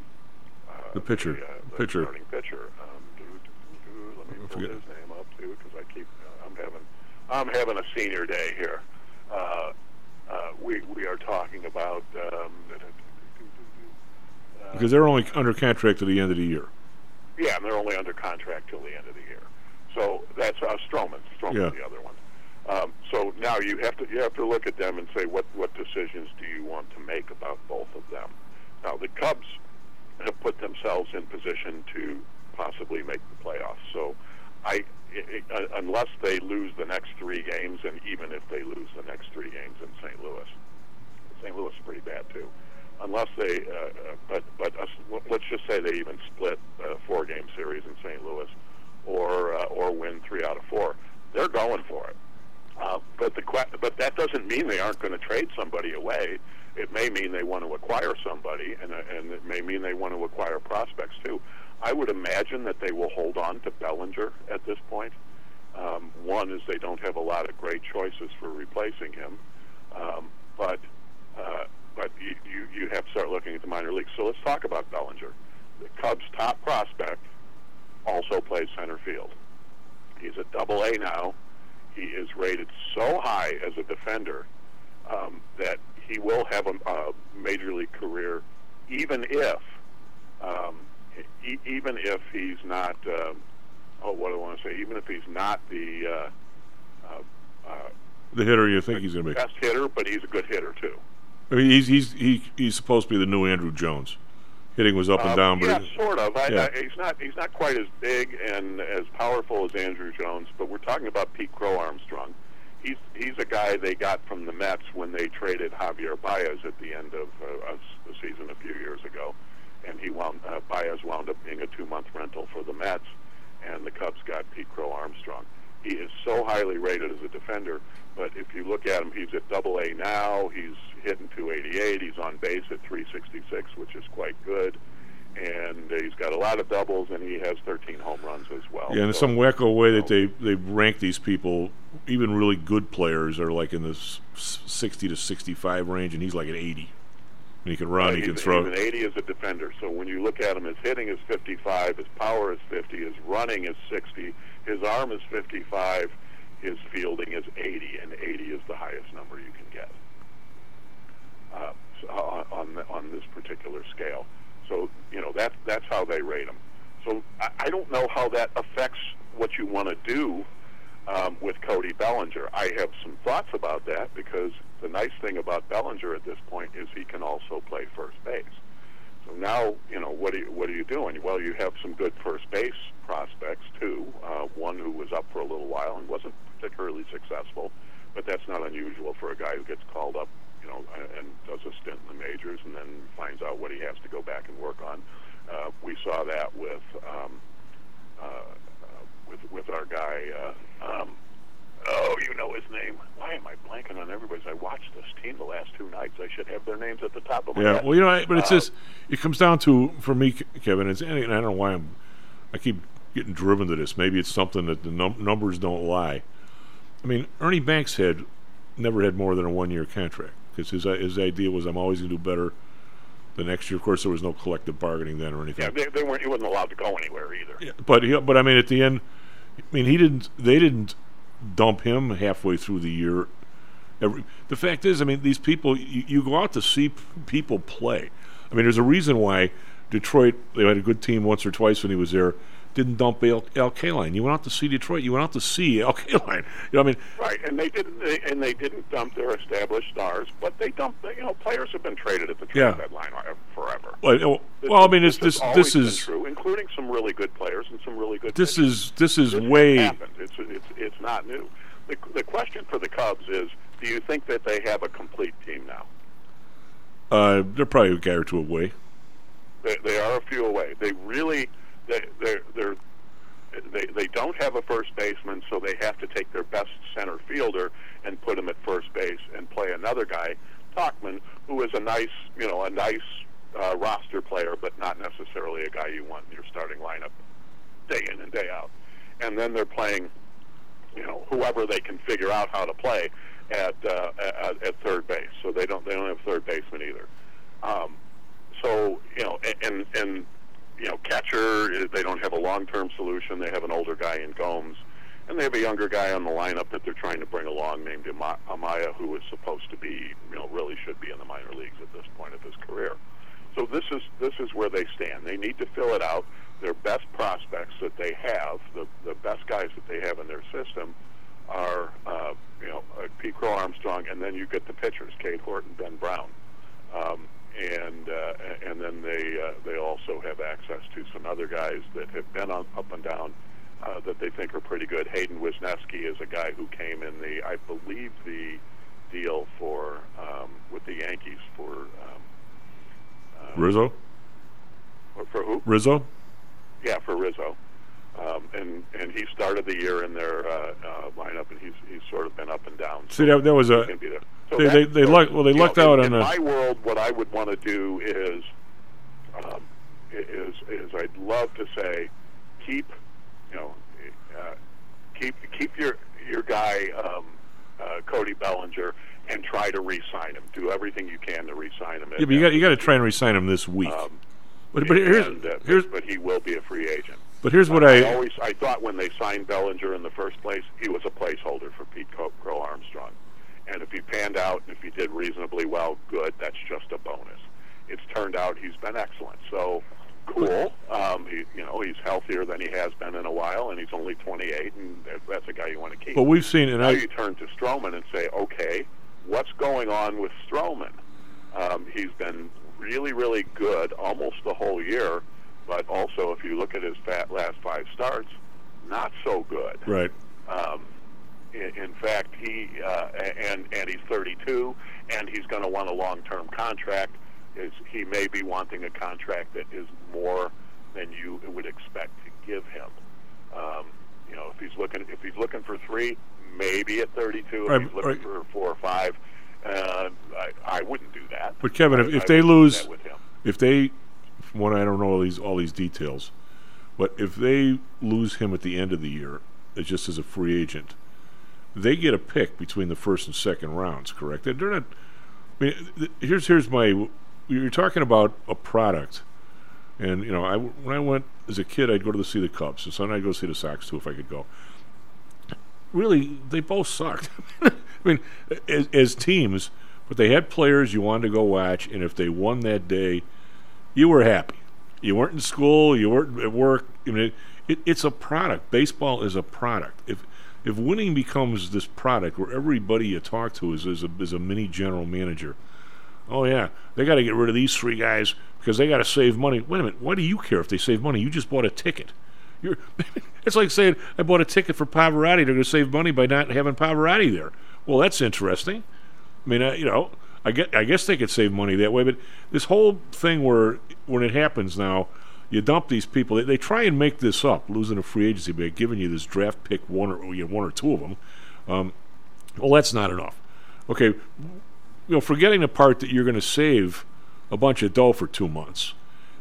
C: uh,
B: The pitcher.
C: the, uh, the
B: Pitcher.
C: starting pitcher. Um, do, do, do, let me pull his name up too, because I keep uh, I'm having I'm having a senior day here. Uh, uh, we we are talking about um,
B: because they're only under contract to the end of the year.
C: yeah, and they're only under contract till the end of the year. So that's uh, Stroman. Stroman's
B: Yeah.
C: the other one. Um, so now you have to you have to look at them and say what what decisions do you want to make about both of them. Now the Cubs have put themselves in position to possibly make the playoffs. So I i i uh, unless they lose the next three games, and even if they lose the next three games in St. Louis, St. Louis is pretty bad too. Unless they, uh, uh, but but us, let's just say they even split a four-game series in St. Louis, or uh, or win three out of four, they're going for it. Uh, but the but that doesn't mean they aren't going to trade somebody away. It may mean they want to acquire somebody, and uh, and it may mean they want to acquire prospects too. I would imagine that they will hold on to Bellinger at this point, Um, one is they don't have a lot of great choices for replacing him, um, uh, but you, you you have to start looking at the minor leagues. So let's talk about Bellinger. The Cubs' top prospect also plays center field. He's a double A now. He is rated so high as a defender um, that he will have a, a major league career, even if um, e- even if he's not. Um, oh, what do I want to say? Even if he's not the uh, uh, uh,
B: The hitter you think he's going to be.
C: best hitter, but he's a good hitter too.
B: I mean, he's he's he, he's supposed to be the new Andruw Jones. Hitting was up and
C: Um,
B: down, but
C: yeah, sort of. I,
B: yeah.
C: I, he's not. He's not quite as big and as powerful as Andruw Jones, but we're talking about Pete Crow Armstrong. He's he's a guy they got from the Mets when they traded Javier Baez at the end of uh, of the season a few years ago, and he wound uh, Baez wound up being a two-month rental for the Mets, and the Cubs got Pete Crow Armstrong. He is so highly rated as a defender, but if you look at him, he's at Double A now. He's hitting 288. He's on base at 366, which is quite good. And he's got a lot of doubles, and he has 13 home runs as well.
B: yeah, in
C: So-
B: some wacko way that they they rank these people, even really good players are like in this sixty to sixty-five range, and he's like at eighty. And he can run,
C: Uh,
B: he can throw.
C: He's an 80 as a defender. So when you look at him, his hitting is 55, his power is 50, his running is 60, his arm is 55, his fielding is 80, and 80 is the highest number you can get uh, so on on, this particular scale. So you know that that's how they rate him. So I, I don't know how that affects what you want to do um, with Cody Bellinger. I have some thoughts about that because the nice thing about Bellinger at this point is he can also play first base. Now, you know, what are you, what are you doing? Well, you have some good first base prospects too. Uh, one who was up for a little while and wasn't particularly successful, but that's not unusual for a guy who gets called up, you know, and, and does a stint in the majors and then finds out what he has to go back and work on. Uh, we saw that with um, uh, uh, with with our guy. Uh, um, oh, you know his name. Why am I blanking on everybody's? I watched this team the last two nights. I should have their names at the top of my head.
B: Yeah,
C: head.
B: well, you know, I- but it's
C: Uh,
B: just it comes down to for me, Kevin. It's and I don't know why I'm I keep getting driven to this. Maybe it's something that the num- numbers don't lie. I mean, Ernie Banks had never had more than a one year contract because his his idea was I'm always going to do better the next year. Of course, there was no collective bargaining then or anything.
C: Yeah, they, they weren't. He wasn't allowed to go anywhere either.
B: Yeah, But he, but I mean, at the end, I mean, he didn't. They didn't dump him halfway through the year. Every, the fact is, I mean, these people. You, you go out to see p- people play. I mean, there's a reason why Detroit. They had a good team once or twice when he was there. Didn't dump Al, Al Kaline. You went out to see Detroit. You went out to see [LAUGHS] Al Kaline. You know, what I mean,
C: Right, and they didn't. They, and they didn't dump their established stars, but they dumped. You know, players have been traded at the trade
B: Yeah.
C: deadline uh, forever.
B: well,
C: This
B: well I mean,
C: this
B: this. This is
C: true, including some really good players and some really good.
B: this
C: pitchers.
B: is this is
C: This
B: way.
C: happened. Not new. The the question for the Cubs is: Do you think that they have a complete team now?
B: Uh, they're probably a guy or two away.
C: They, they are a few away. They really they they're, they're they they don't have a first baseman, so they have to take their best center fielder and put him at first base and play another guy, Tauchman, who is a nice you know a nice uh, roster player, but not necessarily a guy you want in your starting lineup day in and day out. And then they're playing you know whoever they can figure out how to play at uh, at, at third base. So they don't they don't have third baseman either. Um, so you know, and and you know, catcher they don't have a long term solution. They have an older guy in Gomes, and they have a younger guy on the lineup that they're trying to bring along named Amaya, who is supposed to be you know really should be in the minor leagues at this point of his career. So this is this is where they stand. They need to fill it out. Their best prospects that they have, the the best guys that they have in their system, are uh, you know uh, Pete Crow Armstrong, and then you get the pitchers, Cade Horton, Ben Brown, um, and uh, and then they uh, they also have access to some other guys that have been on, up and down uh, that they think are pretty good. Hayden Wesneski is a guy who came in the I believe the deal for um, with the Yankees for um, uh,
B: Rizzo.
C: for- for who?
B: Rizzo.
C: Yeah, for Rizzo. Um, and and he started the year in their uh, uh, lineup, and he's he's sort of been up and down.
B: See, that, that was a.
C: So
B: They,
C: that-
B: they, they
C: so,
B: well, they lucked
C: know,
B: out
C: in,
B: on
C: in
B: a.
C: my world. What I would want to do is, um, is is I'd love to say, keep, you know, uh, keep keep keep your your guy um, uh, Cody Bellinger and try to re-sign him. Do everything you can to re-sign him.
B: Yeah, but you got you got to try and re-sign him this week.
C: Um,
B: but but here's
C: and, uh,
B: here's
C: but he will be a free agent.
B: but here's what
C: I,
B: I
C: always I thought when they signed Bellinger in the first place, he was a placeholder for Pete Co- Crow Armstrong. And if he panned out, and if he did reasonably well, good. That's just a bonus. It's turned out he's been excellent. So cool. Um, he, you know, he's healthier than he has been in a while, and he's only 28, and that's a guy you want to keep.
B: But we've seen, and
C: now
B: I-
C: you turn to Stroman and say, okay, what's going on with Stroman? Um, he's been really, really good almost the whole year, but also if you look at his fat last five starts, not so good.
B: right.
C: Um, in, in fact, he uh, and and he's 32, and he's going to want a long-term contract. Is he may be wanting a contract that is more than you would expect to give him. Um, you know, if he's looking if he's looking for three, maybe at 32. If
B: Right,
C: he's looking
B: right.
C: for four or five, uh, I, I wouldn't do that.
B: But Kevin, if,
C: I-
B: if
C: I
B: they lose, if they, one I don't know all these all these details, but if they lose him at the end of the year, uh, just as a free agent, they get a pick between the first and second rounds. Correct? They're not. I mean, here's here's my. You're talking about a product, and you know, I when I went as a kid, I'd go to the, see the Cubs, and so I'd go see the Sox too if I could go. Really, they both sucked. [LAUGHS] I mean, as, as teams, but they had players you wanted to go watch, and if they won that day, you were happy. You weren't in school, you weren't at work. I mean, it, it, it's a product. Baseball is a product. If if winning becomes this product where everybody you talk to is is a, is a mini general manager, oh yeah, they got to get rid of these three guys because they got to save money. Wait a minute, why do you care if they save money? You just bought a ticket. You're, [LAUGHS] it's like saying I bought a ticket for Pavarotti. They're going to save money by not having Pavarotti there. Well, that's interesting. I mean, you know, I get, I guess they could save money that way. But this whole thing where when it happens now, you dump these people. They, they try and make this up, losing a free agency by giving you this draft pick, one or you one or two of them. Um, well, that's not enough. Okay, you know, forgetting the part that you're going to save a bunch of dough for two months.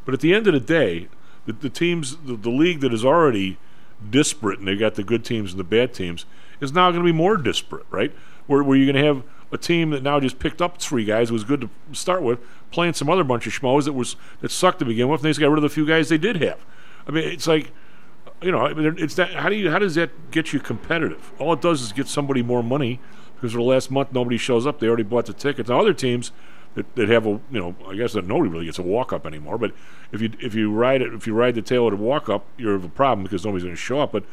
B: But at the end of the day, the, the teams, the, the league that is already disparate, and they've got the good teams and the bad teams, is now going to be more disparate, right? Where, where you're going to have a team that now just picked up three guys was good to start with, playing some other bunch of schmoes that was that sucked to begin with, and they just got rid of the few guys they did have. I mean, it's like, you know, it's that. How do you? How does that get you competitive? All it does is get somebody more money because for the last month nobody shows up. They already bought the tickets. Now other teams that, that have a, you know, I guess that nobody really gets a walk up anymore. But if you if you ride it, if you ride the tail of the walk up, you're of a problem because nobody's going to show up. But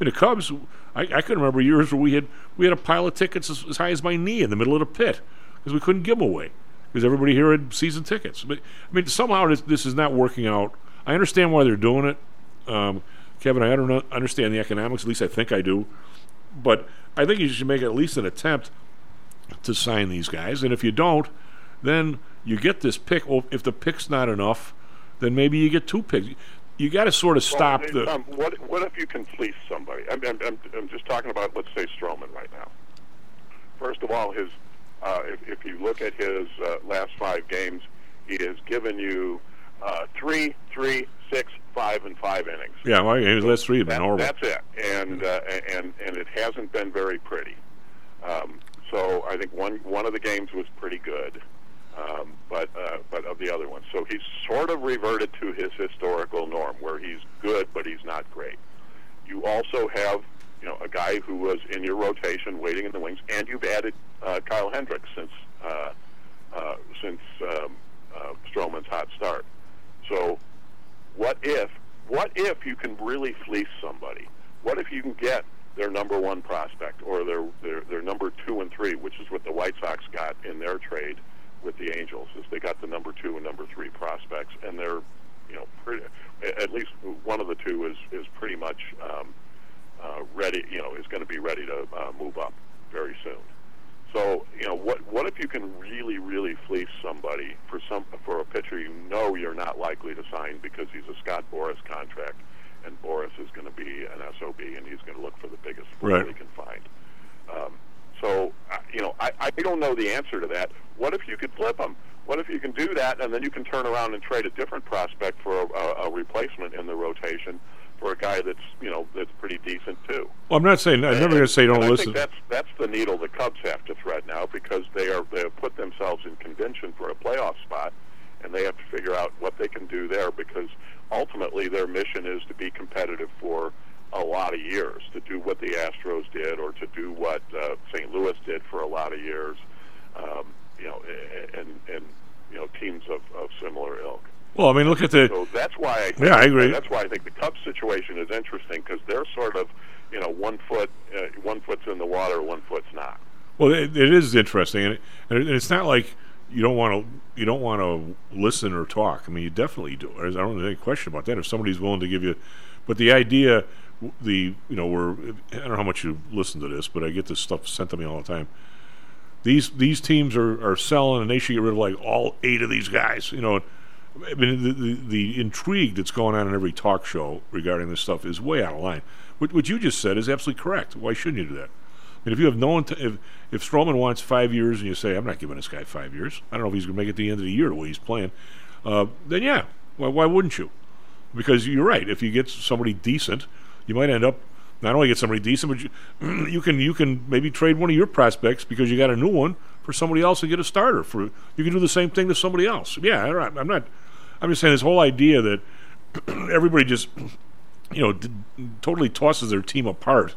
B: I mean, the Cubs, I, I can remember years where we had we had a pile of tickets as, as high as my knee in the middle of the pit because we couldn't give them away because everybody here had season tickets. But I mean, somehow this, this is not working out. I understand why they're doing it, um, Kevin. I don't understand the economics. At least I think I do. But I think you should make at least an attempt to sign these guys. And if you don't, then you get this pick. Well, if the pick's not enough, then maybe you get two picks. You got to sort of stop
C: well,
B: the.
C: Um, what what if you can fleece somebody? I'm, I'm, I'm, I'm just talking about let's say Stroman right now. First of all, his uh, if, if you look at his uh, last five games, he has given you uh, three, three, six, five, and five innings.
B: yeah, well, his last three have been
C: That-
B: horrible.
C: That's it, and uh, and and it hasn't been very pretty. Um, so I think one one of the games was pretty good, um, but uh, but of the other ones, so he's sort of reverted to his historical norm where he's good but he's not great. You also have you know a guy who was in your rotation waiting in the wings, and you've added uh, Kyle Hendricks since uh, uh, since um, uh, Stroman's hot start. So what if what if you can really fleece somebody? What if you can get their number one prospect or their their, their number two and three, which is what the White Sox got in their trade with the Angels, is they got the number two and number three prospects, and they're you know pretty, at least one of the two is is pretty much um, uh, ready. You know, is going to be ready to uh, move up very soon. So you know, what what if you can really, really fleece somebody for some for a pitcher you know you're not likely to sign because he's a Scott Boras contract, and Boras is going to be an SOB and he's going to look for the biggest
B: Right.
C: he can find. Um, so uh, you know, I, I don't know the answer to that. What if you could flip him? What if you can do that and then you can turn around and trade a different prospect for a, a, a replacement in the rotation for a guy that's you know that's pretty decent too.
B: Well, I'm not saying I'm never going to say don't
C: and I
B: listen.
C: think that's that's the needle the Cubs have to thread now because they are they have put themselves in contention for a playoff spot, and they have to figure out what they can do there because ultimately their mission is to be competitive for a lot of years, to do what the Astros did or to do what uh, St. Louis did for a lot of years, um, you know, and and you know teams of, of similar ilk.
B: Well, I mean, look at the.
C: So that's why I think,
B: Yeah, I agree.
C: That's why I think the Cubs situation is interesting because they're sort of, you know, one foot, uh, one foot's in the water, one foot's not.
B: Well, it, it is interesting, and, it, and it's not like you don't want to you don't want to listen or talk. I mean, you definitely do. I don't have any question about that. If somebody's willing to give you, but the idea, the you know, we're I don't know how much you listen to this, but I get this stuff sent to me all the time. These these teams are, are selling, and they should get rid of like all eight of these guys. You know, I mean, the, the, the intrigue that's going on in every talk show regarding this stuff is way out of line. What, what you just said is absolutely correct. Why shouldn't you do that? I mean, if you have no to, if if Stroman wants five years and you say, I'm not giving this guy five years, I don't know if he's going to make it to the end of the year the way he's playing, uh, then yeah, why, why wouldn't you? Because you're right. If you get somebody decent, you might end up not only get somebody decent, but you, [CLEARS THROAT] you can you can maybe trade one of your prospects because you got a new one for somebody else and get a starter. For you can do the same thing to somebody else. Yeah. I'm not. I'm just saying this whole idea that [CLEARS THROAT] everybody just [CLEARS THROAT] you know d- totally tosses their team apart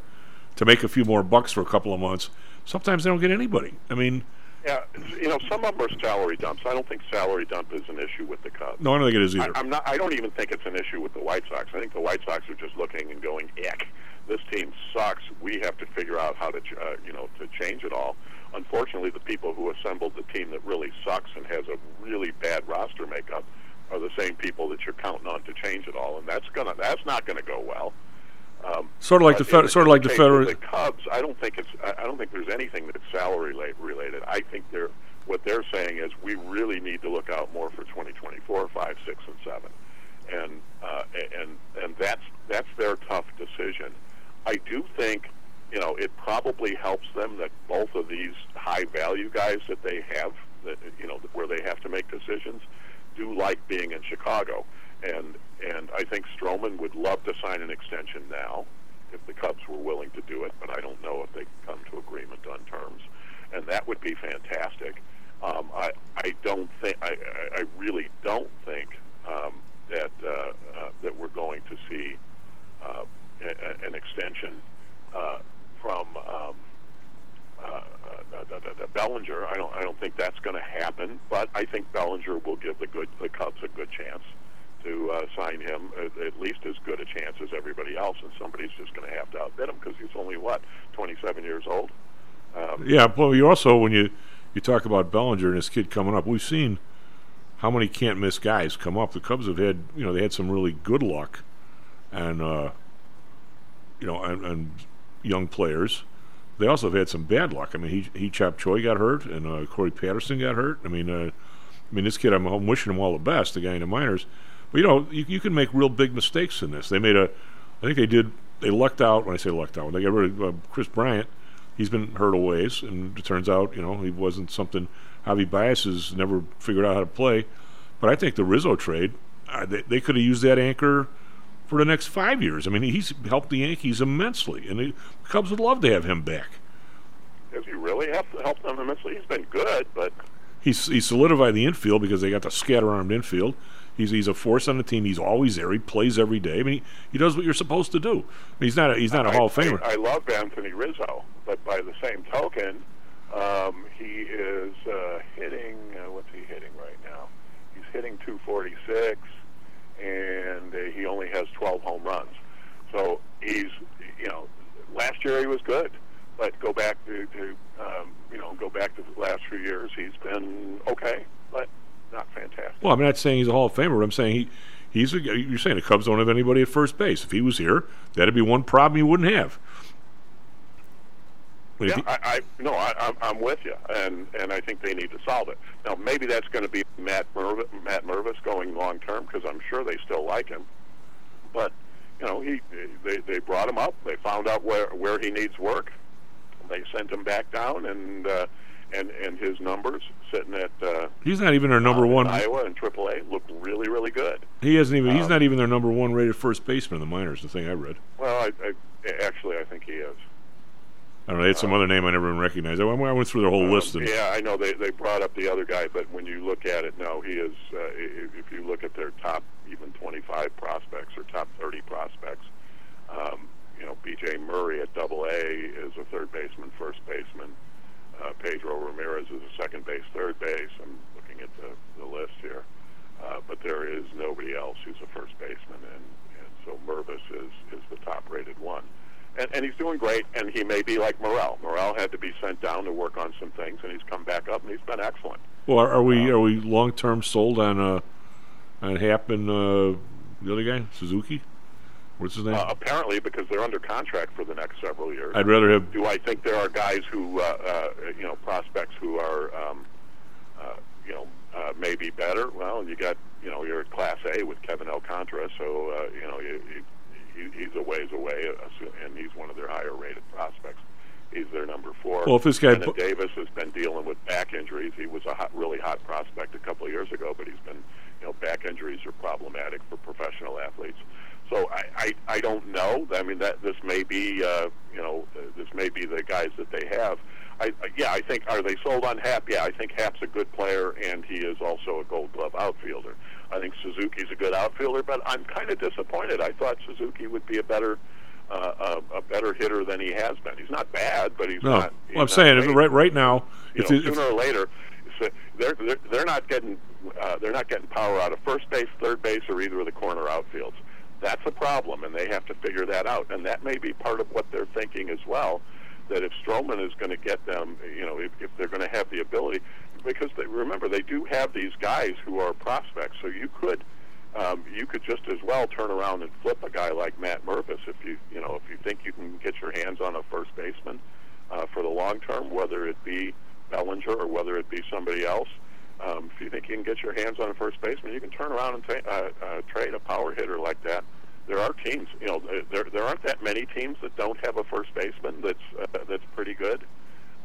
B: to make a few more bucks for a couple of months. Sometimes they don't get anybody. I mean,
C: Yeah, you know, some of them are salary dumps. I don't think salary dump is an issue with the Cubs.
B: no, I don't think it is either.
C: I, I'm not. I don't even think it's an issue with the White Sox. I think the White Sox are just looking and going, "Ick, this team sucks. We have to figure out how to, uh, you know, to change it all." Unfortunately, the people who assembled the team that really sucks and has a really bad roster makeup are the same people that you're counting on to change it all, and that's gonna that's not going to go well. Um,
B: Sort of like the
C: but
B: fed-
C: in the-
B: sort of like
C: the
B: the
C: case of
B: federal-
C: The Cubs, I don't think it's. I I don't think there's anything that's salary related. I think they're what they're saying is we really need to look out more for 2024, five, six, and seven, and uh, and and that's that's their tough decision. I do think, you know, it probably helps them that both of these high value guys that they have, that you know, where they have to make decisions, do like being in Chicago, and and I think Stroman would love to sign an extension now if the Cubs were willing to do it, but I don't know if they come to agreement on terms, and that would be fantastic. Um, I I don't think I I really don't think um, that uh, uh, that we're going to see uh, a, a- an extension uh, from um, uh, uh, the, the, the Bellinger. I don't I don't think that's going to happen, but I think Bellinger will give the good the Cubs a good chance to uh, sign him at, at least as good a chance as everybody else, and somebody's just going to have to outbid him because he's only what 27 years old. Um,
B: Yeah, well, you also when you you talk about Bellinger and this kid coming up, we've seen how many can't miss guys come up. The Cubs have had you know they had some really good luck, and uh, you know and, and young players. They also have had some bad luck. I mean, he he Chop Choi got hurt, and uh, Corey Patterson got hurt. I mean, uh, I mean this kid. I'm, I'm wishing him all the best. The guy in the minors, but you know you, you can make real big mistakes in this. They made a, I think they did. They lucked out when I say lucked out. When they got rid of uh, Kris Bryant, he's been hurt a ways, and it turns out you know he wasn't something Javi Baez has never figured out how to play. But I think the Rizzo trade, uh, they, they could have used that anchor for the next five years. I mean, he's helped the Yankees immensely, and the Cubs would love to have him back.
C: Does he really helped, to help them immensely? He's been good, but
B: He's he solidified the infield because they got the scatter-armed infield. He's he's a force on the team. He's always there. He plays every day. I mean, he, he does what you're supposed to do. I mean, he's not a, he's not a
C: I,
B: Hall of Famer.
C: I, love Anthony Rizzo, but by the same token, um, he is uh, hitting. Uh, what's he hitting right now? He's hitting 246, and uh, he only has 12 home runs. So he's, you know, last year he was good, but go back to, to um, you know, go back to the last few years, he's been okay, but not fantastic.
B: Well, I'm not saying he's a Hall of Famer. But I'm saying he he's a, you're saying the Cubs don't have anybody at first base. If he was here, that'd be one problem you wouldn't have. But
C: Yeah,
B: he-
C: I, I no, I, I'm, I'm with you, and and I think they need to solve it. Now, maybe that's going to be Matt Mervis, Matt Mervis going long term because I'm sure they still like him. But you know, he they they brought him up. They found out where where he needs work. They sent him back down, and uh, and and his numbers sitting at uh,
B: He's not even their number
C: in
B: one.
C: Iowa and AAA look really really good.
B: He hasn't even. he's
C: Um,
B: not even their number one rated first baseman in the minors. The thing I read.
C: Well, I, I actually I think he is.
B: I don't know. They had some other name I never even recognized. I went, I went through their whole
C: Um,
B: list and
C: Yeah, I know they they brought up the other guy, but when you look at it, no, he is. Uh, if you look at their top even 25 prospects or top 30 prospects, um, you know, B.J. Murray at Double A is a third baseman, first baseman. Uh, Pedro Ramirez is a second base, third base. I'm looking at the, the list here, uh, but there is nobody else who's a first baseman, and, and so Mervis is is the top-rated one and, and he's doing great. And he may be like Morel. Morel had to be sent down to work on some things, and he's come back up, and he's been excellent.
B: Well, are, are we are we long term sold on uh on Happ and uh, the other guy Suzuki? What's his name?
C: Uh, apparently, because they're under contract for the next several years.
B: I'd rather have.
C: Do I think there are guys who, uh, uh, you know, prospects who are, um, uh, you know, uh, maybe better? Well, you got, you know, you're at Class A with Kevin Alcantara, so uh, you know, you, you, he's a ways away, uh, and he's one of their higher-rated prospects. He's their number four.
B: Well, if this guy pu-
C: Davis has been dealing with back injuries. He was a hot, really hot prospect a couple of years ago, but he's been, you know, back injuries are problematic for professional athletes. So I, I, I don't know. I mean, that this may be, uh, you know, this may be the guys that they have. I, yeah, I think are they sold on Happ? Yeah, I think Happ's a good player, and he is also a Gold Glove outfielder. I think Suzuki's a good outfielder, but I'm kind of disappointed. I thought Suzuki would be a better, uh, a, a better hitter than he has been. He's not bad, but he's
B: No,
C: not. he's
B: well, I'm
C: not
B: saying
C: great.
B: right right now,
C: You know, sooner or later, so they're, they're they're not getting uh, they're not getting power out of first base, third base, or either of the corner outfields. That's a problem, and they have to figure that out. And that may be part of what they're thinking as well. That if Stroman is going to get them, you know, if, if they're going to have the ability, because they, remember they do have these guys who are prospects, so you could um, you could just as well turn around and flip a guy like Matt Mervis if you you know if you think you can get your hands on a first baseman uh, for the long term, whether it be Bellinger or whether it be somebody else. Um, if you think you can get your hands on a first baseman, you can turn around and ta- uh, uh, trade a power hitter like that. There are teams, you know, there there aren't that many teams that don't have a first baseman that's uh, that's pretty good.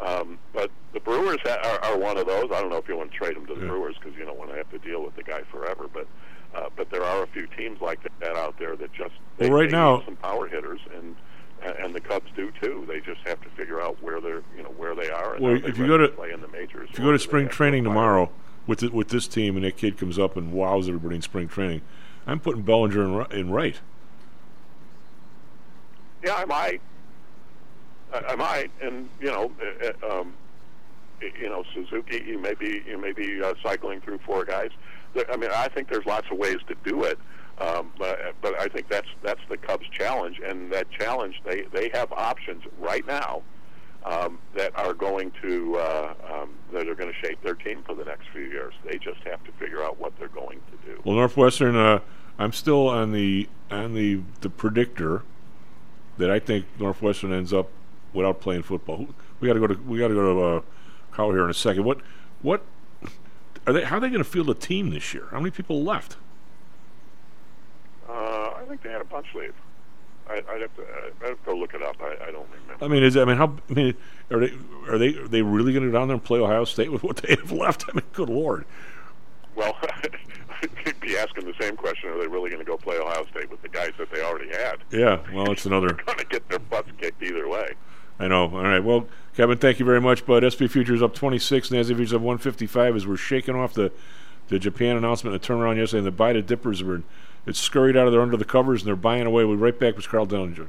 C: Um, but the Brewers ha- are, are one of those. I don't know if you want to trade them to the
B: Yeah.
C: Brewers because you don't want to have to deal with the guy forever. But uh, but there are a few teams like that out there that just they,
B: Well, right
C: they
B: now-
C: some power hitters and. And the Cubs do too. They just have to figure out where they're, you know, where they are. And
B: Well, if you go to-
C: play in the majors,
B: if you go to spring training tomorrow with the, with this team and that kid comes up and wows everybody in spring training, I'm putting Bellinger in, ri- in right.
C: Yeah, I might. I, I might, and you know, uh, um, you know, Suzuki. You may be you may be uh, cycling through four guys. I mean, I think there's lots of ways to do it, um, but but I think that's that's the Cubs' challenge, and that challenge they they have options right now um, that are going to uh, um, that are going to shape their team for the next few years. They just have to figure out what they're going to do.
B: Well, Northwestern, uh, I'm still on the on the the predictor that I think Northwestern ends up without playing football. We got to go to we got to go to uh, Kyle here in a second. What what are they? How are they going to field a team this year? How many people left?
C: Uh, I think they had a bunch leave. I, I'd have to I'd have to go look it up. I, I don't remember.
B: I mean, is I mean, how? I mean, are they are they are they really going to go down there and play Ohio State with what they have [LAUGHS] left? I mean, good lord.
C: Well, [LAUGHS] I'd be asking the same question: Are they really going to go play Ohio State with the guys that they already had?
B: Yeah. Well, it's another. [LAUGHS]
C: Going to get their butts kicked either way.
B: I know. All right. Well, Kevin, thank you very much. But SP Futures up 26, NASDAQ Futures up 155 as we're shaking off the the Japan announcement and the turnaround yesterday. And the buy the dippers were it's scurried out of their under the covers and they're buying away. We'll be right back with Karl Denninger.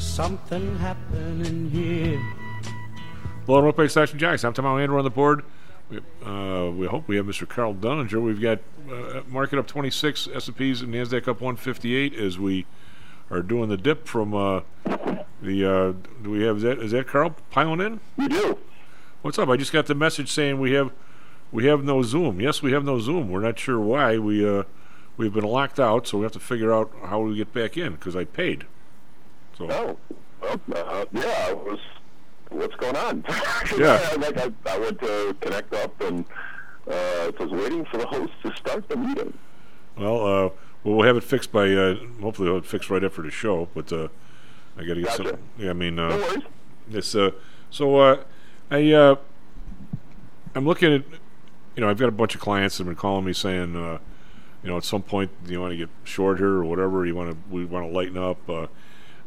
A: There's something happening here.
B: Hello, Winnipeg Stocks and Jocks. I'm Tom Andrew on the board. We, uh, we hope we have Mr. Karl Denninger. We've got uh, market up 26, S&Ps and Nasdaq up 158 as we are doing the dip from uh, the. Uh, do we have is that is that Karl piling in?
C: We do.
B: What's up? I just got the message saying we have we have no Zoom. Yes, we have no Zoom. We're not sure why. We uh, we've been locked out, so we have to figure out how we get back in because I paid. So
C: Oh, well, uh, yeah, it was. What's going on? [LAUGHS]
B: Yeah.
C: like I, I went to connect up and uh, was waiting for the host to start the meeting.
B: Well, uh, well, we'll have it fixed by. Uh, hopefully, we'll have it fixed right after the show. But uh, I got to get
C: Gotcha.
B: some. Yeah, I mean, uh,
C: No worries.
B: This. Uh, so uh, I. Uh, I'm looking at. You know, I've got a bunch of clients that have been calling me saying, uh, you know, at some point, do you want to get short here or whatever? You want to. We want to lighten up. Uh,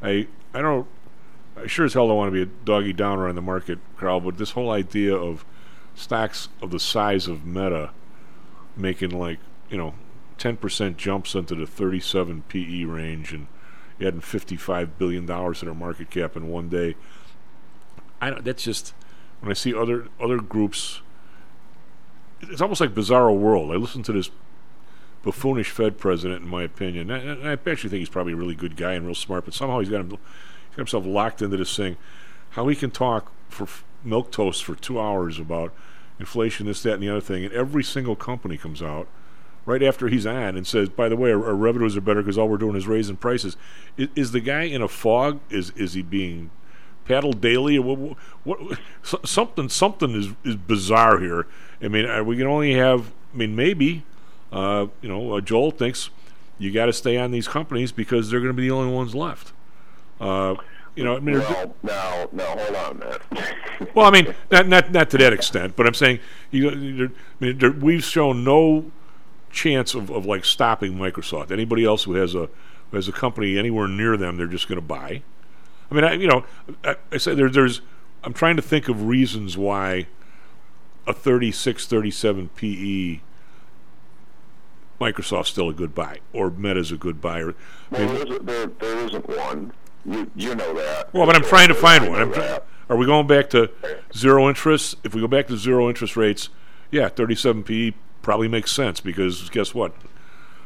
B: I. I don't. I sure as hell don't want to be a doggy downer on the market, Karl. But this whole idea of stocks of the size of Meta making like you know 10% jumps into the 37 PE range and adding 55 billion dollars to their market cap in one day. I don't, that's just when I see other other groups. It's almost like Bizarro World. I listen to this buffoonish Fed president, in my opinion. And I actually think he's probably a really good guy and real smart, but somehow he's got, him, he's got himself locked into this thing. How he can talk for f- milk toast for two hours about inflation, this, that, and the other thing, and every single company comes out right after he's on and says, "By the way, our, our revenues are better because all we're doing is raising prices." Is, is the guy in a fog? Is is he being paddled daily? What, what, something something is is bizarre here. I mean, are we can only have? I mean, maybe uh, you know, uh, Joel thinks you got to stay on these companies because they're going to be the only ones left. Uh, you know, I mean,
C: Well, now, now, hold on, man. [LAUGHS]
B: well, I mean, not not not to that extent, but I'm saying you. I mean, there, we've shown no chance of, of like stopping Microsoft. Anybody else who has a who has a company anywhere near them, they're just going to buy. I mean, I, you know, I, I say there, there's. I'm trying to think of reasons why a 36, 37 PE Microsoft's still a good buy, or Meta's a good buy. Or, I
C: Well,
B: mean,
C: there, isn't, there, there isn't one. You, you know that.
B: Well, but I'm trying to find one. Try- are we going back to zero interest? If we go back to zero interest rates, yeah, 37 PE probably makes sense because guess what?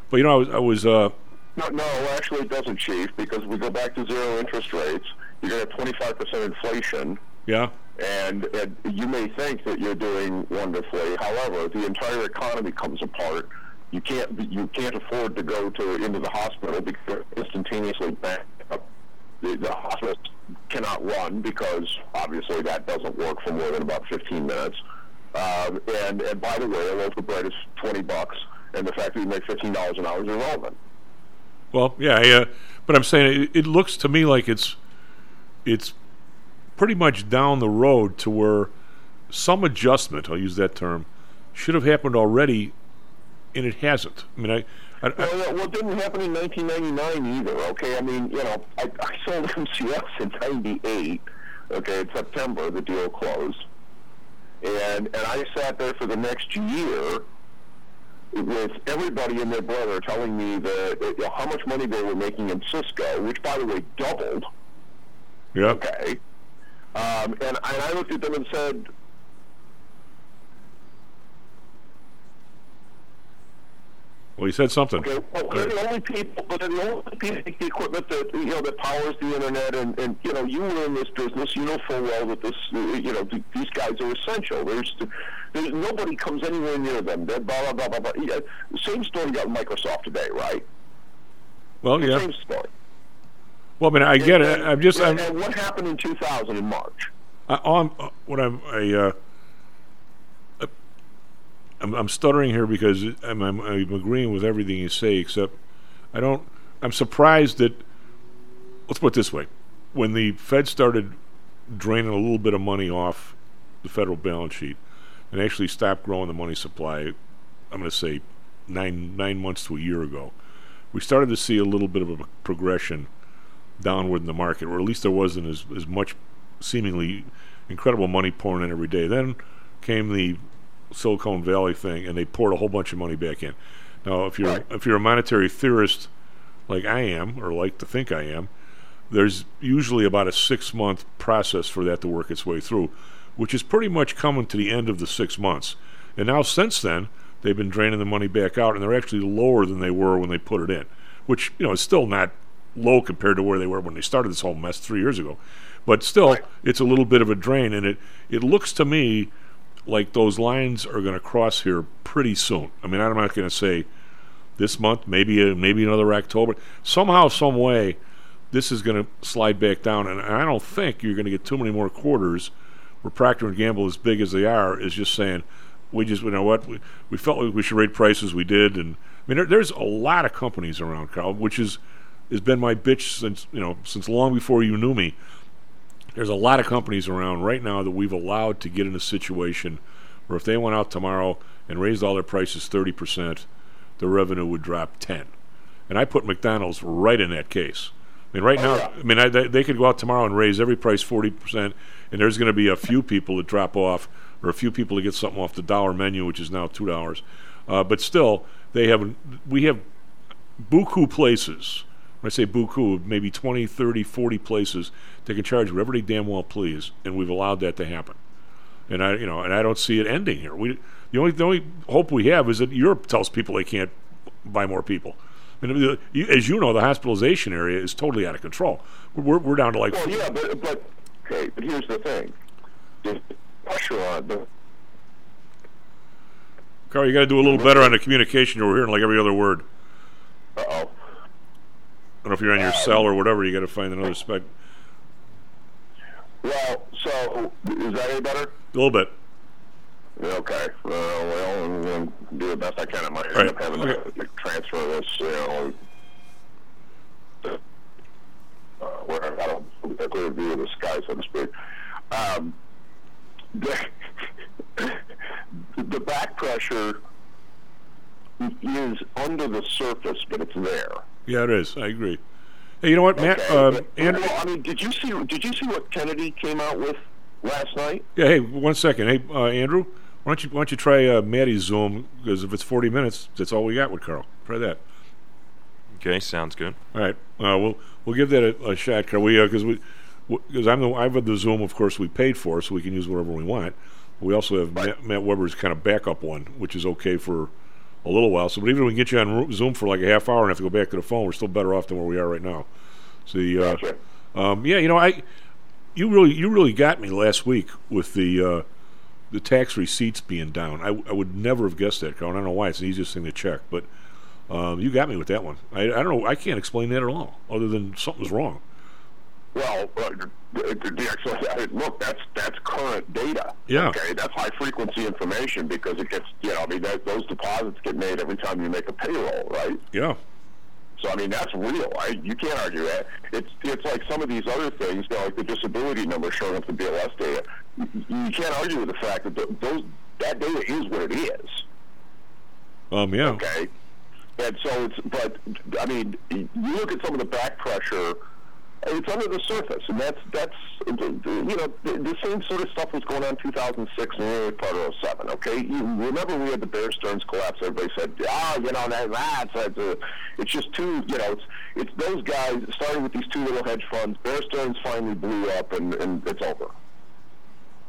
B: But you know, I was, I was uh,
F: No, no, actually it doesn't, Chief, because if we go back to zero interest rates. You're going to have 25% inflation,
B: yeah.
F: and, and you may think that you're doing wonderfully. However, the entire economy comes apart. You can't you can't afford to go to into the hospital because instantaneously back up. The, the hospitals cannot run because obviously that doesn't work for more than about 15 minutes. Um, and and by the way, a loaf of bread is 20 bucks, and the fact that you make 15 dollars an hour is irrelevant.
B: Well, yeah, yeah, but I'm saying it, it looks to me like it's it's pretty much down the road to where some adjustment, I'll use that term, should have happened already, and it hasn't. I mean, I, I, I
F: Well, well, it didn't happen in 1999 either. Okay, I mean, you know, I, I sold [LAUGHS] MCS in '98. Okay, in September the deal closed, and and I sat there for the next year with everybody and their brother telling me that you know, how much money they were making in Cisco, which by the way doubled.
B: yeah.
F: Okay, um, and and I looked at them and said.
B: Well, you said something.
F: Okay, well, they're the only people, but they're the only people that the equipment that you know that powers the internet, and and you know you were in this business, you know full well that this, uh, you know, th- these guys are essential. There's, there's nobody comes anywhere near them. They're blah blah blah blah blah. Yeah, same story got Microsoft today, right?
B: Well, yeah.
F: Same story.
B: Well, I mean, I get it. I'm just, I'm,
F: and, and what happened in 2000 in March?
B: I, I'm, uh, what I'm, I, uh, I'm, I'm stuttering here because I'm, I'm, I'm agreeing with everything you say, except I don't. I'm surprised that. Let's put it this way: when the Fed started draining a little bit of money off the federal balance sheet and actually stopped growing the money supply, I'm going to say nine nine months to a year ago, we started to see a little bit of a progression downward in the market, or at least there wasn't as, as much seemingly incredible money pouring in every day. Then came the Silicon Valley thing, and they poured a whole bunch of money back in. Now, if you're if you're a monetary theorist like I am, or like to think I am, there's usually about a six month process for that to work its way through, which is pretty much coming to the end of the six months. And now, since then, they've been draining the money back out, and they're actually lower than they were when they put it in, which you know is still not low compared to where they were when they started this whole mess three years ago. But still, it's a little bit of a drain, and it it looks to me like those lines are going to cross here pretty soon. I mean, I'm not going to say this month, maybe maybe another October. Somehow, some way, this is going to slide back down, and I don't think you're going to get too many more quarters where Procter and Gamble, as big as they are, is just saying, we just you know what we, we felt like we should rate prices, we did, and I mean there, there's a lot of companies around, Karl, which is has been my bitch since you know since long before you knew me. There's a lot of companies around right now that we've allowed to get in a situation where if they went out tomorrow and raised all their prices 30%, the revenue would drop 10. And I put McDonald's right in that case. I mean, right now, I mean, I, they, they could go out tomorrow and raise every price 40%, and there's going to be a few people that drop off, or a few people that get something off the dollar menu, which is now $2. Uh, but still, they have, we have buku places. When I say buku, maybe 20, 30, 40 places they can charge whatever they damn well please, and we've allowed that to happen. And I, you know, and I don't see it ending here. We, the only, the only hope we have is that Europe tells people they can't buy more people. The, you, as you know, the hospitalization area is totally out of control. We're, we're down to like.
F: Well, yeah, but but okay, but here's the thing: there's pressure on the
B: Karl, you got to do a little better on the communication. You're hearing like every other word.
F: Uh oh.
B: I don't know if you're on your cell or whatever. You got to find another spec.
F: Well, so is that any better?
B: A little bit.
F: Okay. Uh, well, I'm going to do the best I can. I might end up having
B: Okay.
F: to transfer this, you know, to, uh, where I don't a clear view of the sky, so to speak. Um, the, [LAUGHS] the back pressure is under the surface, but it's there.
B: Yeah, it is. I agree. Hey, you know what, Matt?
F: Okay.
B: Uh,
F: But-
B: and,
F: well, I mean, did you see? Did you see what Kennedy came out with last night?
B: yeah. Hey, one second. Hey, uh, Andrew, why don't you why don't you try uh, Maddie's Zoom? Because if it's 40 minutes, that's all we got with Karl. Try that.
E: Okay, sounds good.
B: All right. Uh, we'll we'll give that a, a shot, Karl. We because we because I'm the I've had the Zoom, of course, we paid for, so we can use whatever we want. We also have Matt, Matt Weber's kind of backup one, which is okay for a little while. So, but even if we get you on Zoom for like a half hour and have to go back to the phone, we're still better off than where we are right now. So, the, uh, um, yeah, you know, I, you really, you really got me last week with the, uh, the tax receipts being down. I, I would never have guessed that, Karl. I don't know why. It's the easiest thing to check, but um, you got me with that one. I, I don't know. I can't explain that at all, other than something's wrong.
F: Well, uh, look, that's that's current data.
B: Yeah.
F: Okay, that's high frequency information because it gets, you know, I mean, that, those deposits get made every time you make a payroll, right?
B: Yeah.
F: So I mean, that's real. I, you can't argue that. It's it's like some of these other things, you know, like the disability number showing up the BLS data. You, you can't argue with the fact that th- those that data is what it is.
B: Um, yeah.
F: Okay. And so it's, but I mean, you look at some of the back pressure. It's under the surface, and that's that's you know the, the same sort of stuff was going on in 2006 and early part of 07. Okay, you remember we had the Bear Stearns collapse. Everybody said, "Oh, you know that that's it's, uh, it's just two. you know it's it's those guys starting with these two little hedge funds. Bear Stearns finally blew up, and and it's over."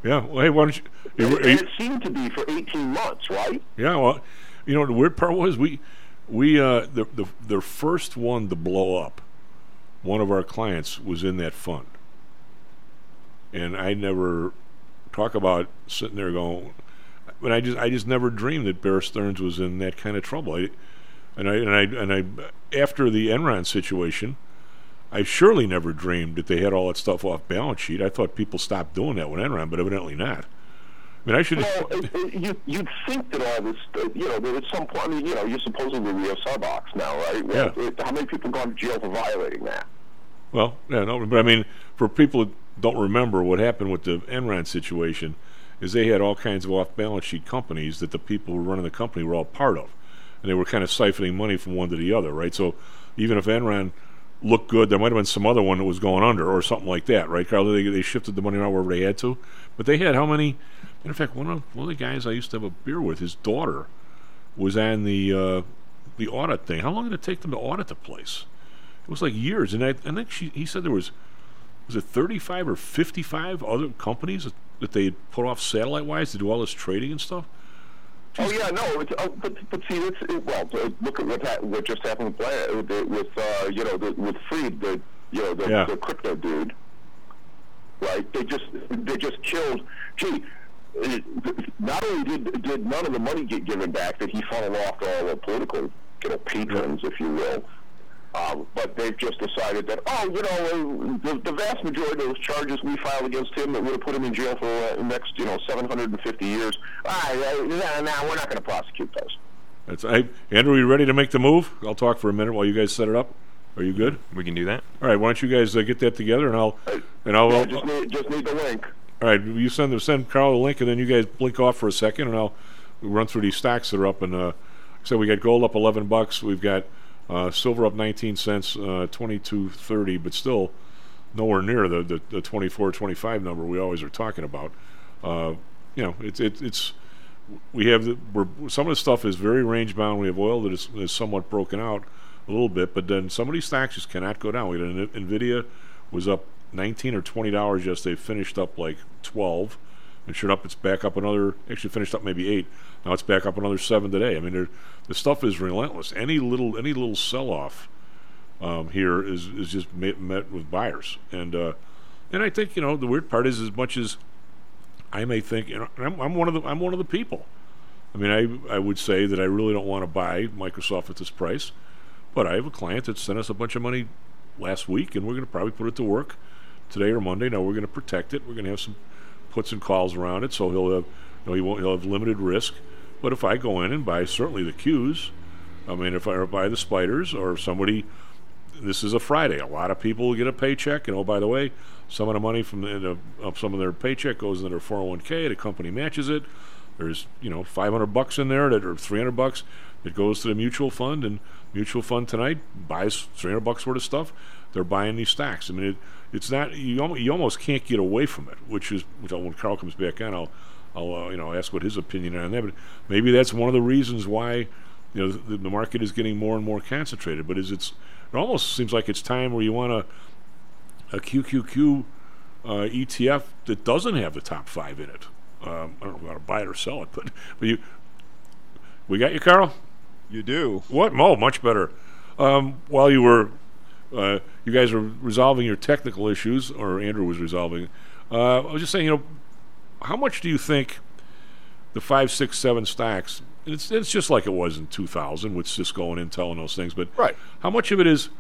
B: Yeah. Well, hey, why don't you?
F: And,
B: you-
F: and it seemed to be for 18 months, right?
B: Yeah, well, you know the weird part was we we uh the the the first one to blow up, one of our clients was in that fund. And I never talk about sitting there going but I just I just never dreamed that Bear Stearns was in that kind of trouble. I, and I and I and I after the Enron situation, I surely never dreamed that they had all that stuff off balance sheet. I thought people stopped doing that with Enron, but evidently not. I mean, I should.
F: Well, it, it, you, you'd think that all this, uh, you know, that at some point, I mean, you know, you're supposedly Rio Sarbox now, right? Well, it, how many people gone to jail for violating that?
B: Well, yeah, no, but I mean, for people that don't remember what happened with the Enron situation, is they had all kinds of off-balance sheet companies that the people who were running the company were all part of, and they were kind of siphoning money from one to the other, right? So even if Enron looked good, there might have been some other one that was going under or something like that, right, Karl? They, they shifted the money around wherever they had to, but they had how many? In fact, one of one of the guys I used to have a beer with, his daughter, was on the uh, the audit thing. How long did it take them to audit the place? It was like years, and I, I think she, he said there was was it 35 or 55 other companies that, that they had put off satellite wise to do all this trading and stuff.
F: Oh yeah, no, it's, uh, but but see, it's it, well, uh, look at what ha- what just happened with with, uh, you know the, with Fried, the you know the,
B: Yeah.
F: the crypto dude, right? They just they just killed. Gee, not only did did none of the money get given back that he funneled off to all the political you know patrons, if you will. Um, but they've just decided that, oh, you know, uh, the, the vast majority of those charges we filed against him that would have put him in jail for uh, the next, you know, 750 years, ah, yeah, nah, nah, we're not going to prosecute those.
B: That's I, Andrew. Are you ready to make the move? I'll talk for a minute while you guys set it up. Are you good?
E: We can do that.
B: All right. Why don't you guys uh, get that together and I'll and I'll.
F: Yeah, just need, just need the link.
B: All right. You send send Karl the link and then you guys blink off for a second and I'll run through these stocks that are up and uh, so we got gold up 11 bucks. We've got uh, silver up 19 cents, uh, 22.30, but still nowhere near the, the, the 24, 25 number we always are talking about. Uh, you know, it's it, it's we have the, we're, some of the stuff is very range bound. We have oil that is, is somewhat broken out a little bit, but then some of these stocks just cannot go down. We had Nvidia was up 19 or 20 dollars yesterday, finished up like 12, and sure enough, it's back up another. Actually, finished up maybe eight. Now it's back up another seven today. I mean, the stuff is relentless. Any little any little sell off um, here is is just met, met with buyers, and uh, and I think you know the weird part is as much as I may think, you know, I'm, I'm one of the I'm one of the people. I mean, I I would say that I really don't want to buy Microsoft at this price, but I have a client that sent us a bunch of money last week, and we're going to probably put it to work today or Monday. Now we're going to protect it. We're going to have some puts and calls around it, so he'll have you know, he won't he'll have limited risk. But if I go in and buy certainly the Qs, I mean, if I buy the spiders or somebody this is a Friday. A lot of people get a paycheck, and oh, by the way, some of the money from the, some of their paycheck goes into their 401k. The company matches it. There's you know 500 bucks in there that or 300 bucks that goes to the mutual fund, and mutual fund tonight buys 300 bucks worth of stuff. They're buying these stocks. I mean, it, it's not you. almo- You almost can't get away from it, which is which when Karl comes back on, I'll I'll uh, you know ask what his opinion on that. But maybe that's one of the reasons why you know the, the market is getting more and more concentrated. But is it's it almost seems like it's time where you want a a QQQ uh, ETF that doesn't have the top five in it. Um, I don't know how to buy it or sell it, but but you we got you, Karl.
G: You do.
B: What? Oh, much better. Um, while you were, uh, you guys were resolving your technical issues, or Andrew was resolving. Uh, I was just saying, you know, how much do you think the five, six, seven stacks? It's it's just like it was in 2000 with Cisco and Intel and those things. But
G: right.
B: how much of it is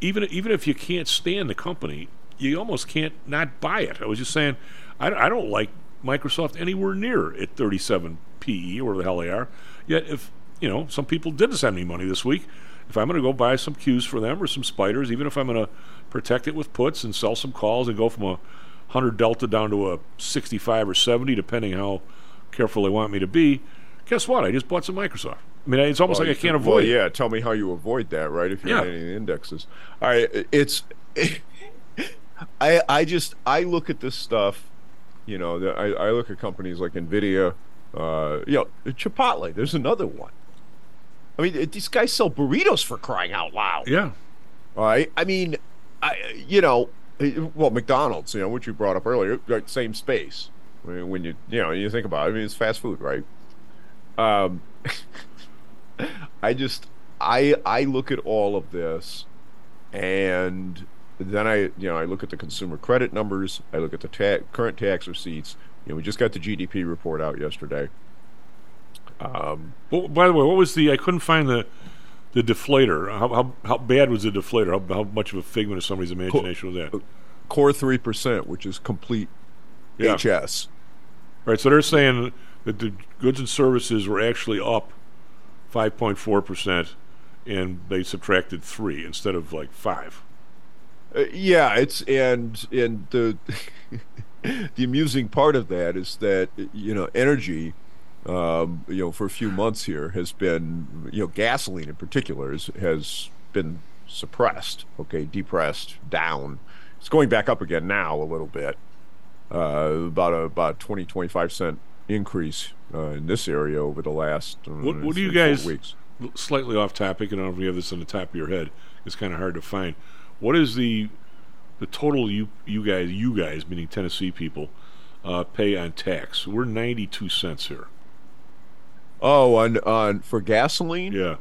B: even even if you can't stand the company, you almost can't not buy it. I was just saying, I, I don't like Microsoft anywhere near at 37 PE or the hell they are. Yet if you know some people didn't send me money this week, if I'm going to go buy some cues for them or some spiders, even if I'm going to protect it with puts and sell some calls and go from a 100 delta down to a 65 or 70, depending how careful they want me to be. Guess what? I just bought some Microsoft. I mean, it's almost
G: Well,
B: like I can't
G: well,
B: avoid it.
G: yeah, tell me how you avoid that, right? If you're
B: Yeah.
G: in any the indexes. All right, it's. [LAUGHS] I I just I look at this stuff, you know. I I look at companies like Nvidia, uh, you know, Chipotle. There's another one. I mean, these guys sell burritos for crying out loud.
B: Yeah.
G: All right. I mean, I you know, well, McDonald's, you know, which you brought up earlier, like, same space. I mean, when you you know you think about it, I mean, it's fast food, right? Um, [LAUGHS] I just I I look at all of this, and then I you know I look at the consumer credit numbers. I look at the ta- current tax receipts. You know, we just got the GDP report out yesterday. Um,
B: Well, by the way, what was the? I couldn't find the the deflator. How how, how bad was the deflator? How, how much of a figment of somebody's imagination was that?
G: core three percent, which is complete
B: Yeah.
G: HS.
B: Right. So they're saying that the goods and services were actually up five point four percent, and they subtracted three instead of like five.
G: Uh, yeah, it's and and the [LAUGHS] the amusing part of that is that you know energy, um, you know, for a few months here has been you know gasoline in particular is, has been suppressed. Okay, depressed, down. It's going back up again now a little bit. Uh, about a about 20 25 cent increase uh, in this area over the last uh,
B: What, what do you guys?
G: weeks.
B: Slightly off topic, and I don't know if you have this on the top of your head. It's kind of hard to find. What is the the total you you guys you guys meaning Tennessee people uh, pay on tax? We're ninety two cents here.
G: Oh, on on for gasoline?
B: Yeah.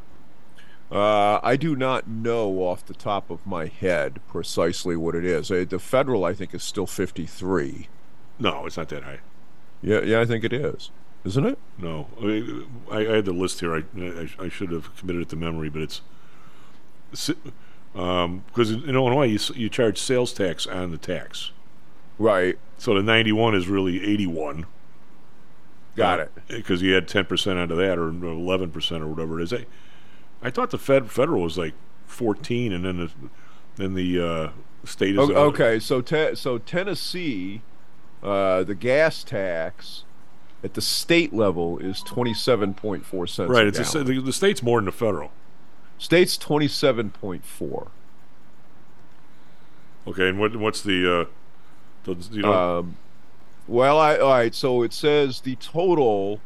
G: Uh, I do not know off the top of my head precisely what it is. Uh, the federal, I think, is still fifty-three.
B: No, it's not that high.
G: Yeah, yeah, I think it is. Isn't it?
B: No, I, I I had the list here. I, I, I should have committed it to memory, but it's because in, in Illinois you you charge sales tax on the tax.
G: Right.
B: So the ninety one is really eighty one.
G: Got it.
B: Because you had ten percent out of that, or eleven percent, or whatever it is. I, I thought the Fed federal was like fourteen, and then the then the uh, state is
G: O- okay, so te- so Tennessee, uh, the gas tax at the state level is twenty-seven point four cents.
B: right.
G: a
B: It's a, the, the state's more than the federal.
G: State's twenty-seven point four.
B: Okay, and what what's the uh, the you know
G: Um, well, I all right. So it says the total.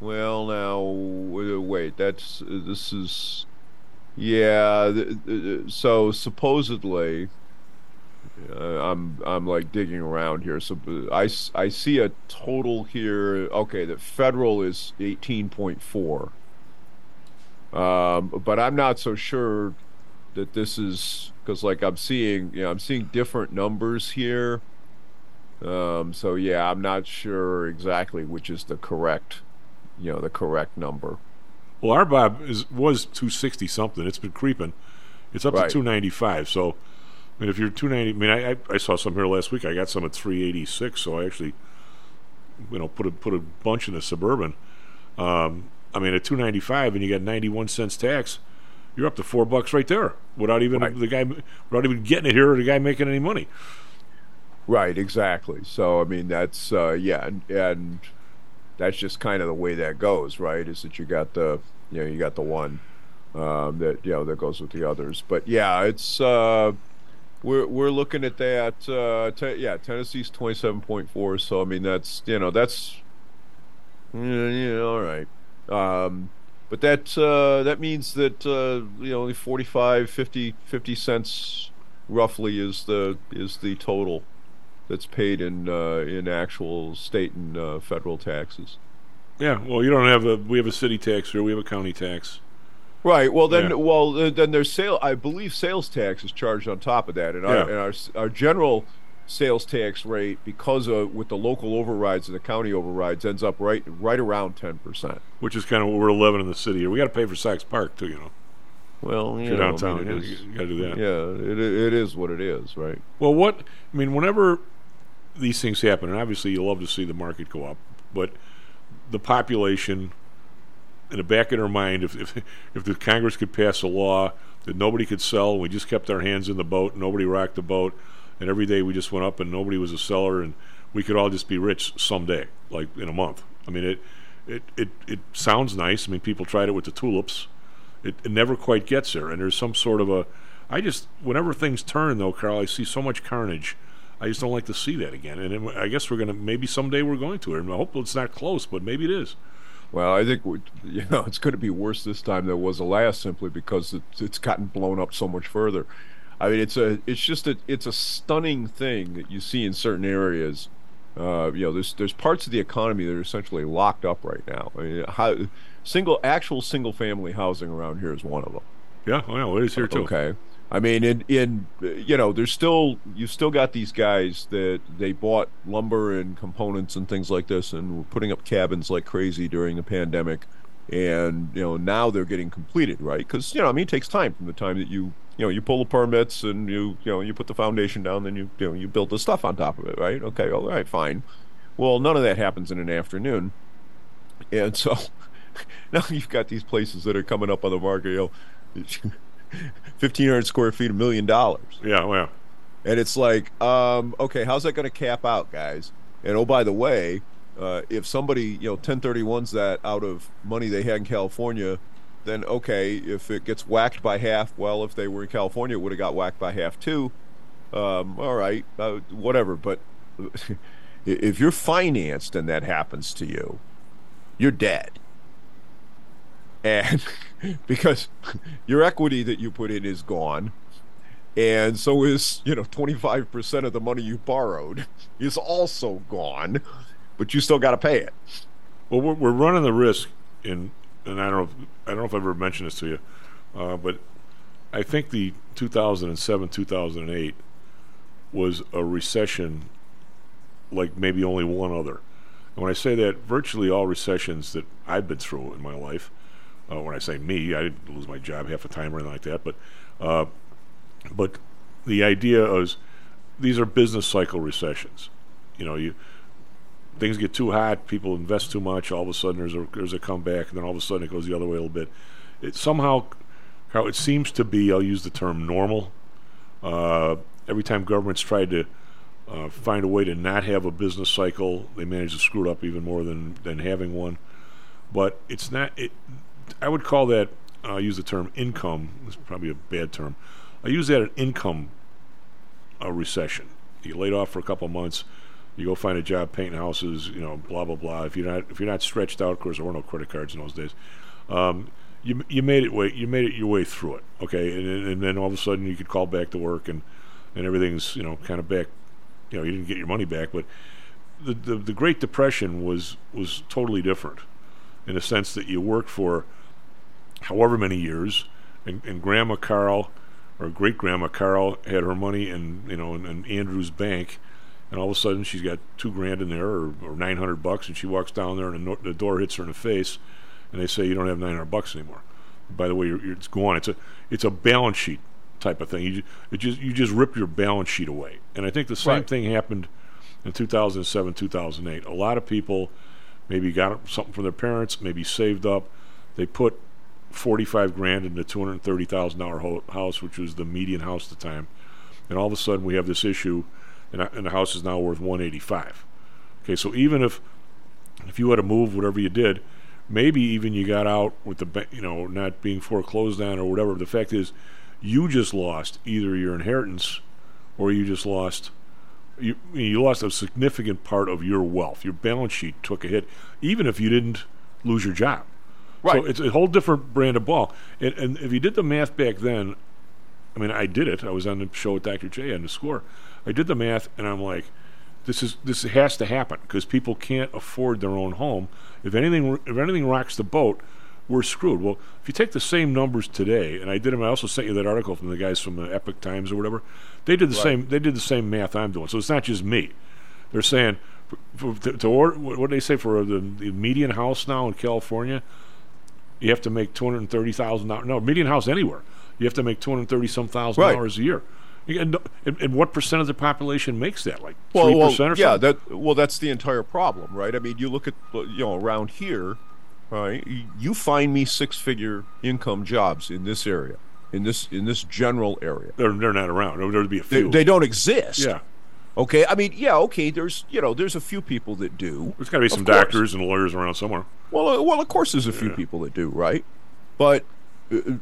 G: Well, now wait. That's this is. Yeah. So supposedly, uh, I'm I'm like digging around here. So I I see a total here. Okay, the federal is eighteen point four. Um, but I'm not so sure that this is because like I'm seeing, you know, I'm seeing different numbers here. Um, so yeah, I'm not sure exactly which is the correct, you know, the correct number.
B: Well, our Bob is was two sixty something. It's been creeping. It's up
G: Right.
B: to two ninety five. So, I mean, if you're two ninety, I mean, I, I I saw some here last week. I got some at three eighty six. So I actually, you know, put a put a bunch in the suburban. Um, I mean, at two ninety five, and you got ninety one cents tax, you're up to four bucks right there without even the guy without even getting it here or the guy making any money.
G: Right, exactly. So I mean, that's uh, yeah, and, and that's just kind of the way that goes, right? Is that you got the you know you got the one um, that you know that goes with the others, but yeah, it's uh, we're we're looking at that. Uh, te- yeah, Tennessee's twenty seven point four. So I mean, that's you know that's yeah, yeah all right. Um, but that uh, that means that uh, you know only 45, 50, 50 cents roughly is the is the total that's paid in uh, in actual state and uh, federal taxes.
B: Yeah, well, you don't have a. We have a city tax here. We have a county tax.
G: Right. Well, then,
B: Yeah.
G: well, uh, then there's sale. I believe sales tax is charged on top of that, and our and our our general sales tax rate, because of with the local overrides and the county overrides, ends up right right around ten percent.
B: Which is kind of what we're living in the city here. We got to pay for Sox Park too, you know.
G: Well, you know, I mean,
B: you you gotta do that.
G: Yeah, it it is what it is, right?
B: Well, what I mean, whenever these things happen, and obviously you love to see the market go up, but the population, in the back of their mind, if if, if the Congress could pass a law that nobody could sell, we just kept our hands in the boat, nobody rocked the boat, and every day we just went up, and nobody was a seller, and we could all just be rich someday, like in a month. I mean, it it it, it sounds nice. I mean, people tried it with the tulips. It, it never quite gets there, and there's some sort of a. I just whenever things turn though, Karl, I see so much carnage. I just don't like to see that again, and it, I guess we're gonna maybe someday we're going to, and I hope it's not close, but maybe it is.
G: Well, I think [LAUGHS] you know it's going to be worse this time than it was the last, simply because it, it's gotten blown up so much further. I mean, it's a it's just a it's a stunning thing that you see in certain areas. Uh, you know, there's there's parts of the economy that are essentially locked up right now. I mean, how, single actual single family housing around here is one of them.
B: Yeah, well, it is here too.
G: Okay. I mean, in in you know, there's still you still got these guys that they bought lumber and components and things like this, and were putting up cabins like crazy during the pandemic, and you know now they're getting completed, right? Because you know, I mean, it takes time from the time that you you know you pull the permits and you you know you put the foundation down, then you you know you build the stuff on top of it, right? Okay, all right, fine. Well, none of that happens in an afternoon, and so [LAUGHS] now you've got these places that are coming up on the market, you know. 1500 square feet a million dollars.
B: Yeah, well,
G: and it's like um, okay how's that going to cap out guys? And oh by the way uh, if somebody you know 1031s that out of money they had in california then okay if it gets whacked by half well if they were in california it would have got whacked by half too. Um, all right uh, whatever but [LAUGHS] if you're financed and that happens to you you're dead and [LAUGHS] because your equity that you put in is gone and so is you know 25% of the money you borrowed [LAUGHS] is also gone but you still got to pay it
B: Well, we're, we're running the risk in, and I don't know, if, I don't know if I've ever mentioned this to you, uh, but I think the 2007 2008 was a recession like maybe only one other. And when I say that, virtually all recessions that I've been through in my life, uh, when I say me, I didn't lose my job half the time or anything like that, but uh, but the idea is these are business cycle recessions. You know, you things get too hot, people invest too much. All of a sudden, there's a there's a comeback, and then all of a sudden it goes the other way a little bit. It somehow, how it seems to be. I'll use the term normal. Uh, every time governments tried to uh, find a way to not have a business cycle, they managed to screw it up even more than than having one. But it's not. It. I would call that. I'll use the term income. It's probably a bad term. I use that an income a recession. You laid off for a couple months. You go find a job painting houses. You know, blah blah blah. If you're not if you're not stretched out, of course there were no credit cards in those days. Um, you you made it way you made it your way through it. Okay, and and then all of a sudden you could call back to work and and everything's you know kind of back. You know, you didn't get your money back, but the the, the Great Depression was was totally different in the sense that you worked for however many years, and, and Grandma Karl or great grandma Karl had her money in you know in, in Andrew's bank, and all of a sudden she's got two grand in there or, or nine hundred bucks, and she walks down there and the, the door hits her in the face, and they say you don't have nine hundred bucks anymore. By the way, you're, you're, it's gone. It's a it's a balance sheet type of thing. You it just you just rip your balance sheet away, and I think the same
G: Right.
B: thing happened in 2007 2008. A lot of people maybe got something from their parents, maybe saved up, they put 45 grand in a $230,000 ho- house, which was the median house at the time. And all of a sudden we have this issue, and, and the house is now worth 185. Okay, so even if if you had to move whatever you did, maybe even you got out with the you know not being foreclosed on or whatever. The fact is, you just lost either your inheritance or you just lost you you lost a significant part of your wealth. Your balance sheet took a hit, even if you didn't lose your job.
G: Right.
B: So it's a whole different brand of ball. And, and if you did the math back then, I mean, I did it. I was on the show with Dr. J on the score. I did the math, and I'm like, this is this has to happen because people can't afford their own home. If anything if anything rocks the boat, we're screwed. Well, if you take the same numbers today, and I did them, I also sent you that article from the guys from the Epoch Times or whatever. They did the
G: Right.
B: same. They did the same math I'm doing. So it's not just me. They're saying for, for, to, to order. What do they say for the, the median house now in California? You have to make two hundred thirty thousand dollars. No, median house anywhere. You have to make two hundred thirty some thousand
G: Right.
B: dollars a year. And, and, what percent of the population makes that? Like three
G: well,
B: percent or
G: yeah,
B: something?
G: that well, that's the entire problem, right? I mean, you look at you know around here, right? You find me six-figure income jobs in this area, in this in this general area.
B: They're they're not around. There'd be a
G: They,
B: few.
G: they don't exist.
B: Yeah.
G: Okay. I mean, yeah. Okay. There's you know there's a few people that do.
B: There's got to be some doctors and lawyers around somewhere.
G: Well, uh, well, of course, there's a few people that do, right? But uh, uh,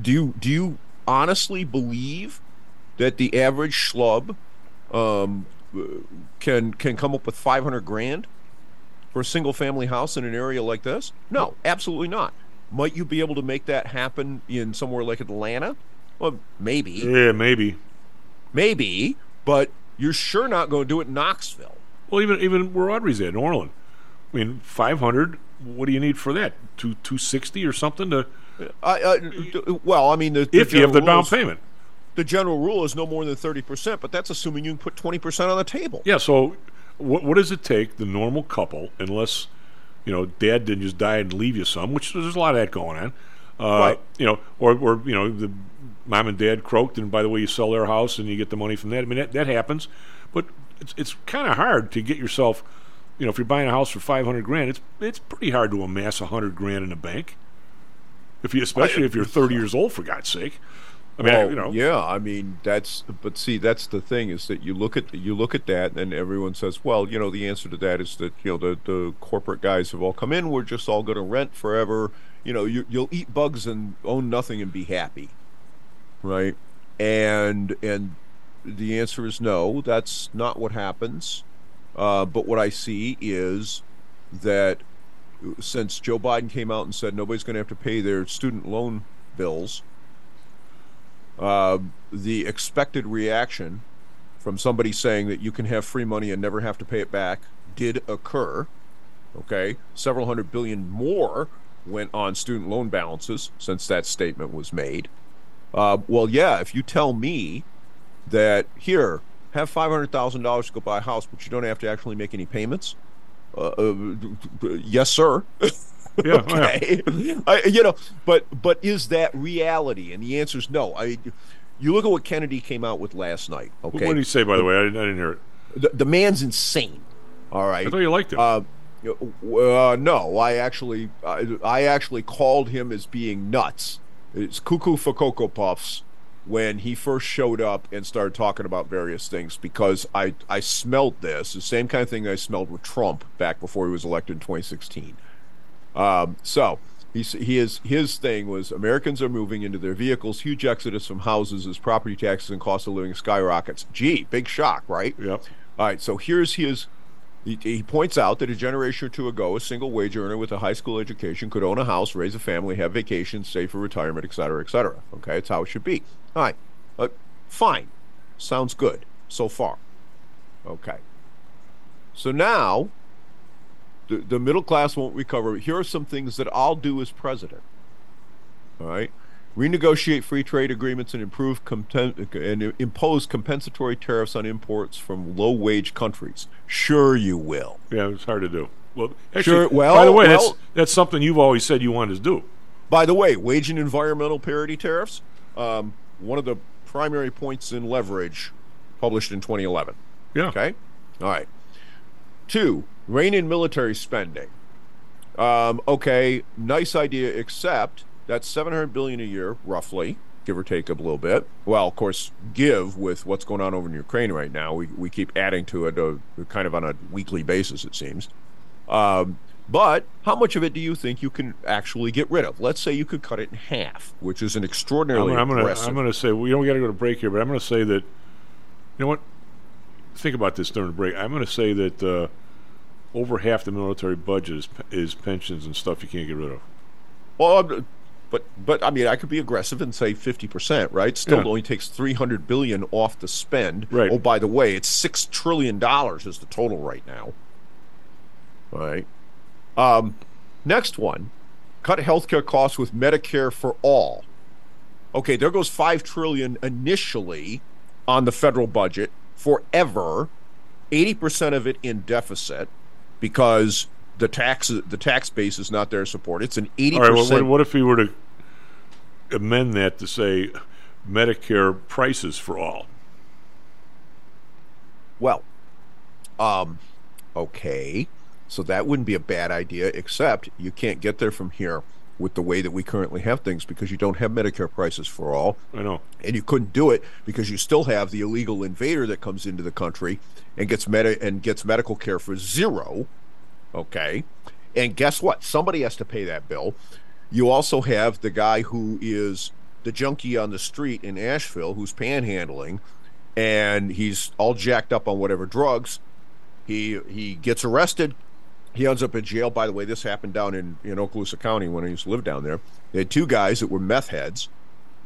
G: do you do you honestly believe that the average schlub um, uh, can can come up with 500 grand for a single family house in an area like this? No, absolutely not. Might you be able to make that happen in somewhere like Atlanta? Well, maybe,
B: Yeah, maybe.
G: maybe, but you're sure not going to do it in Knoxville.
B: Well, even even where Audrey's at, in Orland. I mean, five hundred. What do you need for that? Two two sixty or something to?
G: I, uh, well, I mean, the,
B: If you have the down payment.
G: The general rule is no more than thirty percent, but that's assuming you can put twenty percent on the table.
B: Yeah. So, what what does it take the normal couple, unless you know Dad didn't just die and leave you some, which there's a lot of that going on. Uh,
G: Right.
B: You know, or or you know the mom and dad croaked, and by the way, you sell their house and you get the money from that. I mean, that that happens, but it's it's kind of hard to get yourself. You know, if you're buying a house for five hundred grand, it's it's pretty hard to amass a hundred grand in a bank. If you, especially if you're thirty years old, for God's sake. I mean, I- you know,
G: yeah, I mean that's. But see, that's the thing is that you look at you look at that, and everyone says, well, you know, the answer to that is that you know the the corporate guys have all come in. We're just all going to rent forever. You know, you, you'll eat bugs and own nothing and be happy, right? And and the answer is no. That's not what happens. Uh, but what I see is that since Joe Biden came out and said nobody's going to have to pay their student loan bills, uh, the expected reaction from somebody saying that you can have free money and never have to pay it back did occur. Okay, several hundred billion more went on student loan balances since that statement was made. Uh, well, yeah, if you tell me that here, have five hundred thousand dollars to go buy a house, but you don't have to actually make any payments. Uh, uh, yes, sir. [LAUGHS]
B: Yeah, oh, [LAUGHS] yeah.
G: okay. I, you know, but but is that reality? And the answer is no. I. You look at what Kennedy came out with last night. Okay.
B: What did he say, by the way? I didn't, I didn't hear it.
G: The, the man's insane. All right.
B: I thought you liked him.
G: Uh, uh, no, I actually, I, I actually called him as being nuts. It's cuckoo for cocoa puffs when he first showed up and started talking about various things because I, I smelled this the same kind of thing I smelled with Trump back before he was elected in 2016. Um, so he's, he is his thing was Americans are moving into their vehicles, huge exodus from houses as property taxes and cost of living skyrockets. Gee, big shock, right?
B: Yep.
G: All right, so here's his. He, he points out that a generation or two ago, a single wage earner with a high school education could own a house, raise a family, have vacations, save for retirement, et cetera, et cetera. Okay, it's how it should be. All right, uh, fine, sounds good so far. Okay, so now the, the middle class won't recover. Here are some things that I'll do as president. All right. Renegotiate free trade agreements and improve compen- and impose compensatory tariffs on imports from low wage countries. Sure, you will.
B: Yeah, it's hard to do. Well, actually,
G: Sure, well-
B: by the way, that's that's something you've always said you wanted to do.
G: By the way, wage and environmental parity tariffs, um, one of the primary points in leverage published in 2011.
B: Yeah.
G: Okay. All right. Two, rein in military spending. Um, okay, nice idea, except that's 700 billion a year, roughly, give or take a little bit. Well, of course, give with what's going on over in Ukraine right now. We, we keep adding to it uh, kind of on a weekly basis, it seems. Um, but how much of it do you think you can actually get rid of? Let's say you could cut it in half, which is an extraordinarily
B: I'm gonna. I'm gonna say we don't got to go to break here, but I'm gonna say that you know what? Think about this during the break. I'm gonna say that uh, over half the military budget is, is pensions and stuff you can't get rid of.
G: Well, I'm- But but I mean, I could be aggressive and say fifty percent, right? Still
B: Yeah.
G: only takes three hundred billion off the spend.
B: Right.
G: Oh, by the way, it's six trillion dollars is the total right now. All right. Um, next one, cut healthcare costs with Medicare for all. Okay, there goes five trillion initially on the federal budget forever. Eighty percent of it in deficit because the tax the tax base is not there to support. It's an eighty
B: All right. Well,
G: percent.
B: what, what if we were to amend that to say Medicare prices for all?
G: Well, um, okay. So that wouldn't be a bad idea, except you can't get there from here with the way that we currently have things because you don't have Medicare prices for all.
B: I know.
G: And you couldn't do it because you still have the illegal invader that comes into the country and gets medi- and gets medical care for zero. Okay. And guess what? Somebody has to pay that bill. You also have the guy who is the junkie on the street in Asheville who's panhandling and he's all jacked up on whatever drugs. He he gets arrested. He ends up in jail. By the way, this happened down in, in Okaloosa County when I used to live down there. They had two guys that were meth heads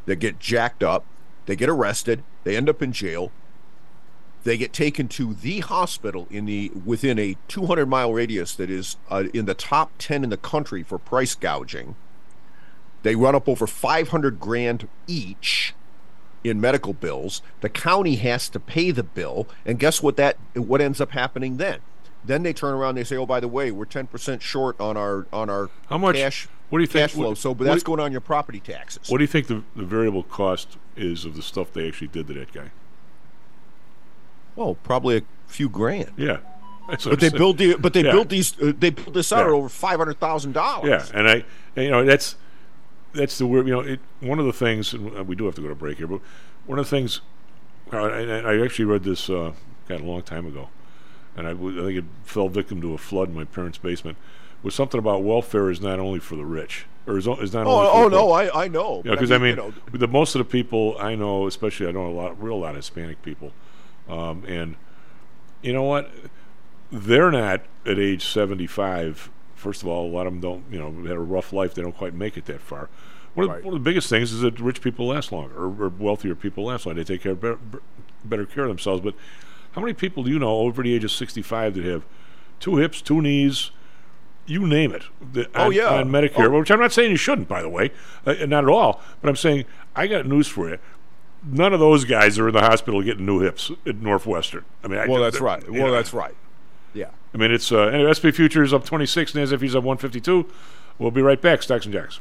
G: that get jacked up. They get arrested. They end up in jail. They get taken to the hospital in the within a 200 mile radius that is uh, in the top 10 in the country for price gouging. They run up over 500 grand each in medical bills. The county has to pay the bill, and guess what? That what ends up happening then? Then they turn around and they say, "Oh, by the way, we're 10 percent short on our on our
B: How much-
G: cash
B: what do you think-
G: cash flow."
B: what-
G: so, but that's
B: do-
G: going on your property taxes.
B: What do you think the, the variable cost is of the stuff they actually did to that guy?
G: Well, probably a few grand.
B: Yeah. That's
G: But they build the but they
B: Yeah.
G: built these uh, they built this out at over five hundred thousand dollars.
B: Yeah, and I, and, you know, that's that's the weird. You know, it, one of the things and uh, we do have to go to break here, but one of the things I, I I actually read this uh, God, a long time ago, and I think it fell victim to a flood in my parents' basement. Was something about welfare is not only for the rich, or is, is not
G: Oh,
B: only. For
G: oh
B: the
G: no. I I know.
B: Yeah,
G: but
B: because I mean,
G: you know,
B: the most of the people I know, especially I know a lot, real lot of Hispanic people, um, and you know what? They're not at age seventy-five. First of all, a lot of them don't, you know, had a rough life. They don't quite make it that far. One, of,
G: Right.
B: one of the biggest things is that rich people last longer, or, or wealthier people last longer. They take care of better, better care of themselves. But how many people do you know over the age of sixty-five that have two hips, two knees, you name it. The,
G: Oh,
B: on,
G: yeah.
B: on Medicare,
G: Oh.
B: which I'm not saying you shouldn't, by the way, uh, not at all. But I'm saying I got news for you. None of those guys are in the hospital getting new hips at Northwestern. I mean, I,
G: well, that's right. Well,
B: know,
G: that's right. Yeah.
B: I mean, it's uh, anyway. SP futures up 26, NASDAQ up 152. We'll be right back. Stocks and jocks.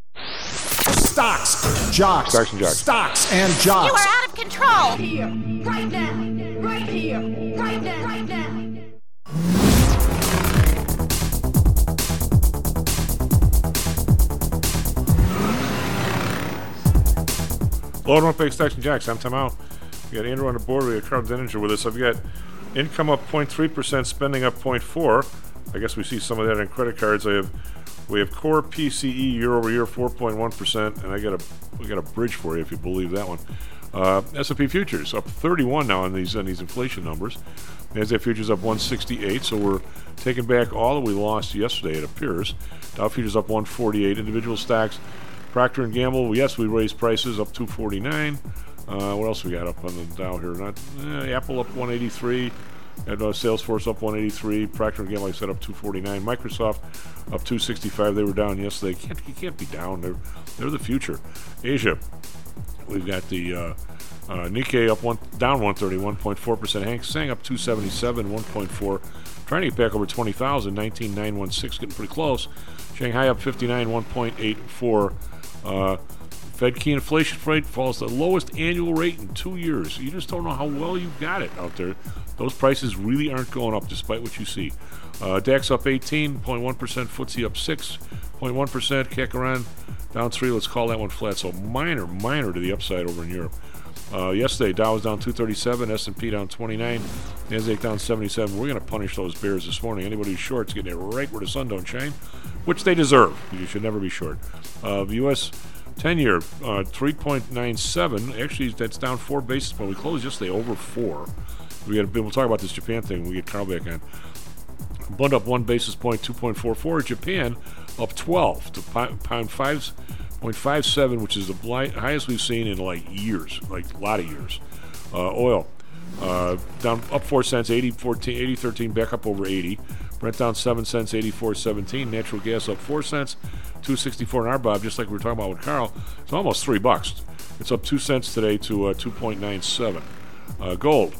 H: Stocks, jocks,
B: Stocks and jocks.
H: stocks and jocks.
I: You are out of control. Here, right now, right here, right now, right now.
B: Load one big Stocks and Jocks. I'm Tom out. We got Andrew on the board. We got Karl Denninger with us. I've got income up 0.3%, spending up 0.4. I guess we see some of that in credit cards. I have we have core PCE year over year 4.1%, and I got a we got a bridge for you if you believe that one. Uh, S&P futures up 31 now on these on these inflation numbers. Nasdaq futures up 168, so we're taking back all that we lost yesterday. It appears. Dow futures up 148. Individual stocks. Procter and Gamble. Yes, we raised prices up 249. Uh, what else we got up on the Dow here? Not eh, Apple up 183. And uh, Salesforce up 183. Procter and Gamble, like I said, up 249. Microsoft up 265. They were down yesterday. Can't, you can't be down. They're they're the future. Asia, we've got the uh, uh, Nikkei up one down 131.4 percent. Hang Seng up 277 1.4. Trying to get back over 20,000. 19,916, getting pretty close. Shanghai up 59 1.84. Uh, Fed key inflation rate falls to the lowest annual rate in two years. You just don't know how well you've got it out there. Those prices really aren't going up despite what you see. Uh, DAX up 18.1%, FTSE up 6.1%, Kakaran down 3. Let's call that one flat. So minor, minor to the upside over in Europe. Uh, yesterday, Dow was down 237, S&P down 29, Nasdaq down 77. We're going to punish those bears this morning. Anybody who's short's getting it right where the sun don't shine, which they deserve. You should never be short. Uh, the U.S. 10-year, uh, 3.97. Actually, that's down four basis points. We closed yesterday over four. We got. We'll talk about this Japan thing. We get Karl back on. Bund up one basis point, 2.44. Japan up 12 to pound 5.57, which is the highest we've seen in like years, like a lot of years. Uh, oil uh, down up 4 cents, 80, 14, 80 13, back up over 80. Brent down 7 cents, 84 17. Natural gas up 4 cents, 264 in our Bob, just like we were talking about with Karl. It's almost 3 bucks. It's up 2 cents today to uh, 2.97. Uh, gold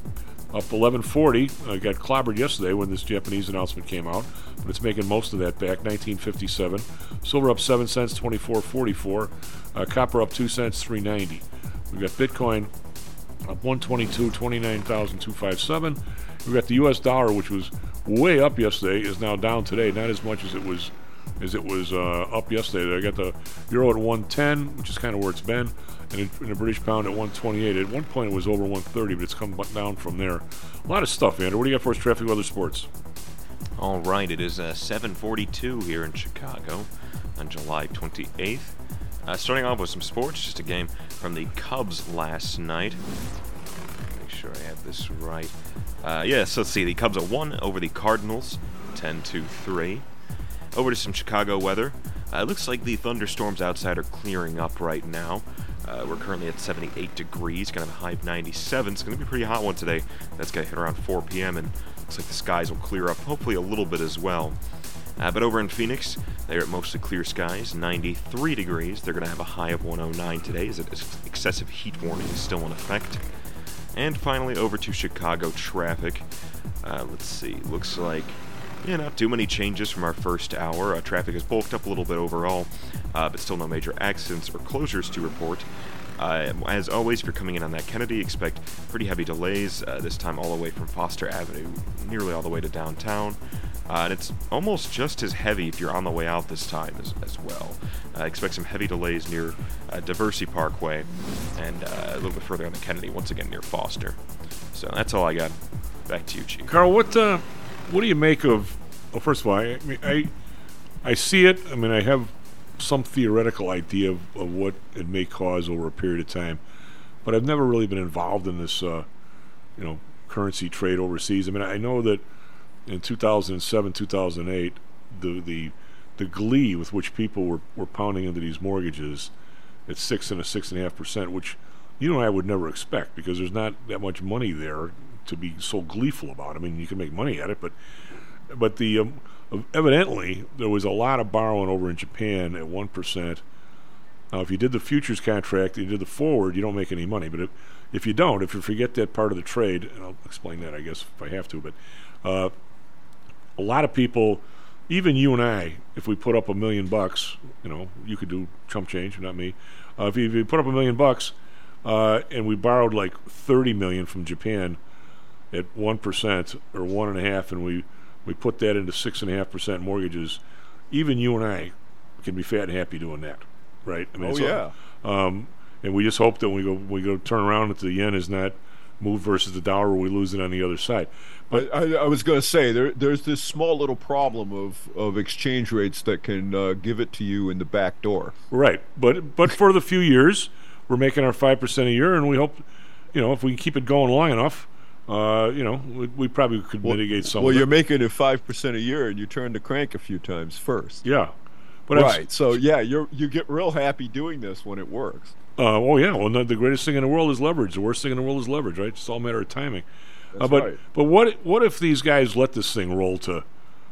B: up 1140. Uh, got clobbered yesterday when this Japanese announcement came out, but it's making most of that back. 1957. Silver up 7 cents, 24.44. Uh, copper up 2 cents, 390. We've got Bitcoin up 122, 29,257. We got the U.S. dollar, which was way up yesterday, is now down today. Not as much as it was as it was uh, up yesterday. I got the euro at 110, which is kind of where it's been, and, and the British pound at 128. At one point, it was over 130, but it's come down from there. A lot of stuff, Andrew. What do you got for us, traffic, weather, sports?
E: All right, it is uh, 7:42 here in Chicago on July 28th. Uh, starting off with some sports, just a game from the Cubs last night. Sure I have this right. Uh, yes, let's see. The Cubs are one over the Cardinals, 10 to 3. Over to some Chicago weather. Uh, it looks like the thunderstorms outside are clearing up right now. Uh, we're currently at 78 degrees, to have a high of 97. It's going to be a pretty hot one today. That's going to hit around 4 p.m. and looks like the skies will clear up, hopefully a little bit as well. Uh, but over in Phoenix, they're at mostly clear skies, 93 degrees. They're going to have a high of 109 today, as an excessive heat warning is still in effect. And finally, over to Chicago traffic. Uh, let's see, looks like yeah, not too many changes from our first hour. Uh, traffic has bulked up a little bit overall, uh, but still no major accidents or closures to report. Uh, as always, if you're coming in on that Kennedy, expect pretty heavy delays, uh, this time all the way from Foster Avenue, nearly all the way to downtown. Uh, and it's almost just as heavy if you're on the way out this time as, as well. Uh, expect some heavy delays near uh, Diversey Parkway and uh, a little bit further on the Kennedy, once again near Foster. So that's all I got. Back to you, Chief.
B: Karl, what uh, what do you make of? Well, first of all, I, I mean, I I see it. I mean, I have some theoretical idea of, of what it may cause over a period of time, but I've never really been involved in this, uh, you know, currency trade overseas. I mean, I know that in 2007, 2008, the the the glee with which people were, were pounding into these mortgages at six and a six and a half percent, which you and I would never expect because there's not that much money there to be so gleeful about. I mean, you can make money at it, but but the um, evidently there was a lot of borrowing over in Japan at one percent. Now, if you did the futures contract, you did the forward, you don't make any money. But if, if you don't, if you forget that part of the trade, and I'll explain that, I guess, if I have to, but uh, a lot of people, even you and I, if we put up a million bucks, you know, you could do chump change, not me. Uh, if, you, if you put up a million bucks uh, and we borrowed like 30 million from Japan at 1% or 1.5, and a half, and we, we put that into six and a half percent mortgages, even you and I can be fat and happy doing that, right? I
G: Oh,
B: it's
G: yeah.
B: um, and we just hope that when we go we go turn around that the yen is not moved versus the dollar, or we lose it on the other side.
G: But I, I was going to say there, there's this small little problem of, of exchange rates that can uh, give it to you in the back door.
B: Right, but but for the few years, we're making our five percent a year, and we hope, you know, if we can keep it going long enough, uh, you know, we, we probably could mitigate some.
G: well, you're making it five percent a year, and you turn the crank a few times first.
B: Yeah, but I'm
G: right. So yeah, you you get real happy doing this when it works.
B: Uh, oh yeah, well, no, the greatest thing in the world is leverage. The worst thing in the world is leverage, right? It's all a matter of timing. uh, but
G: right.
B: but what what if these guys let this thing roll to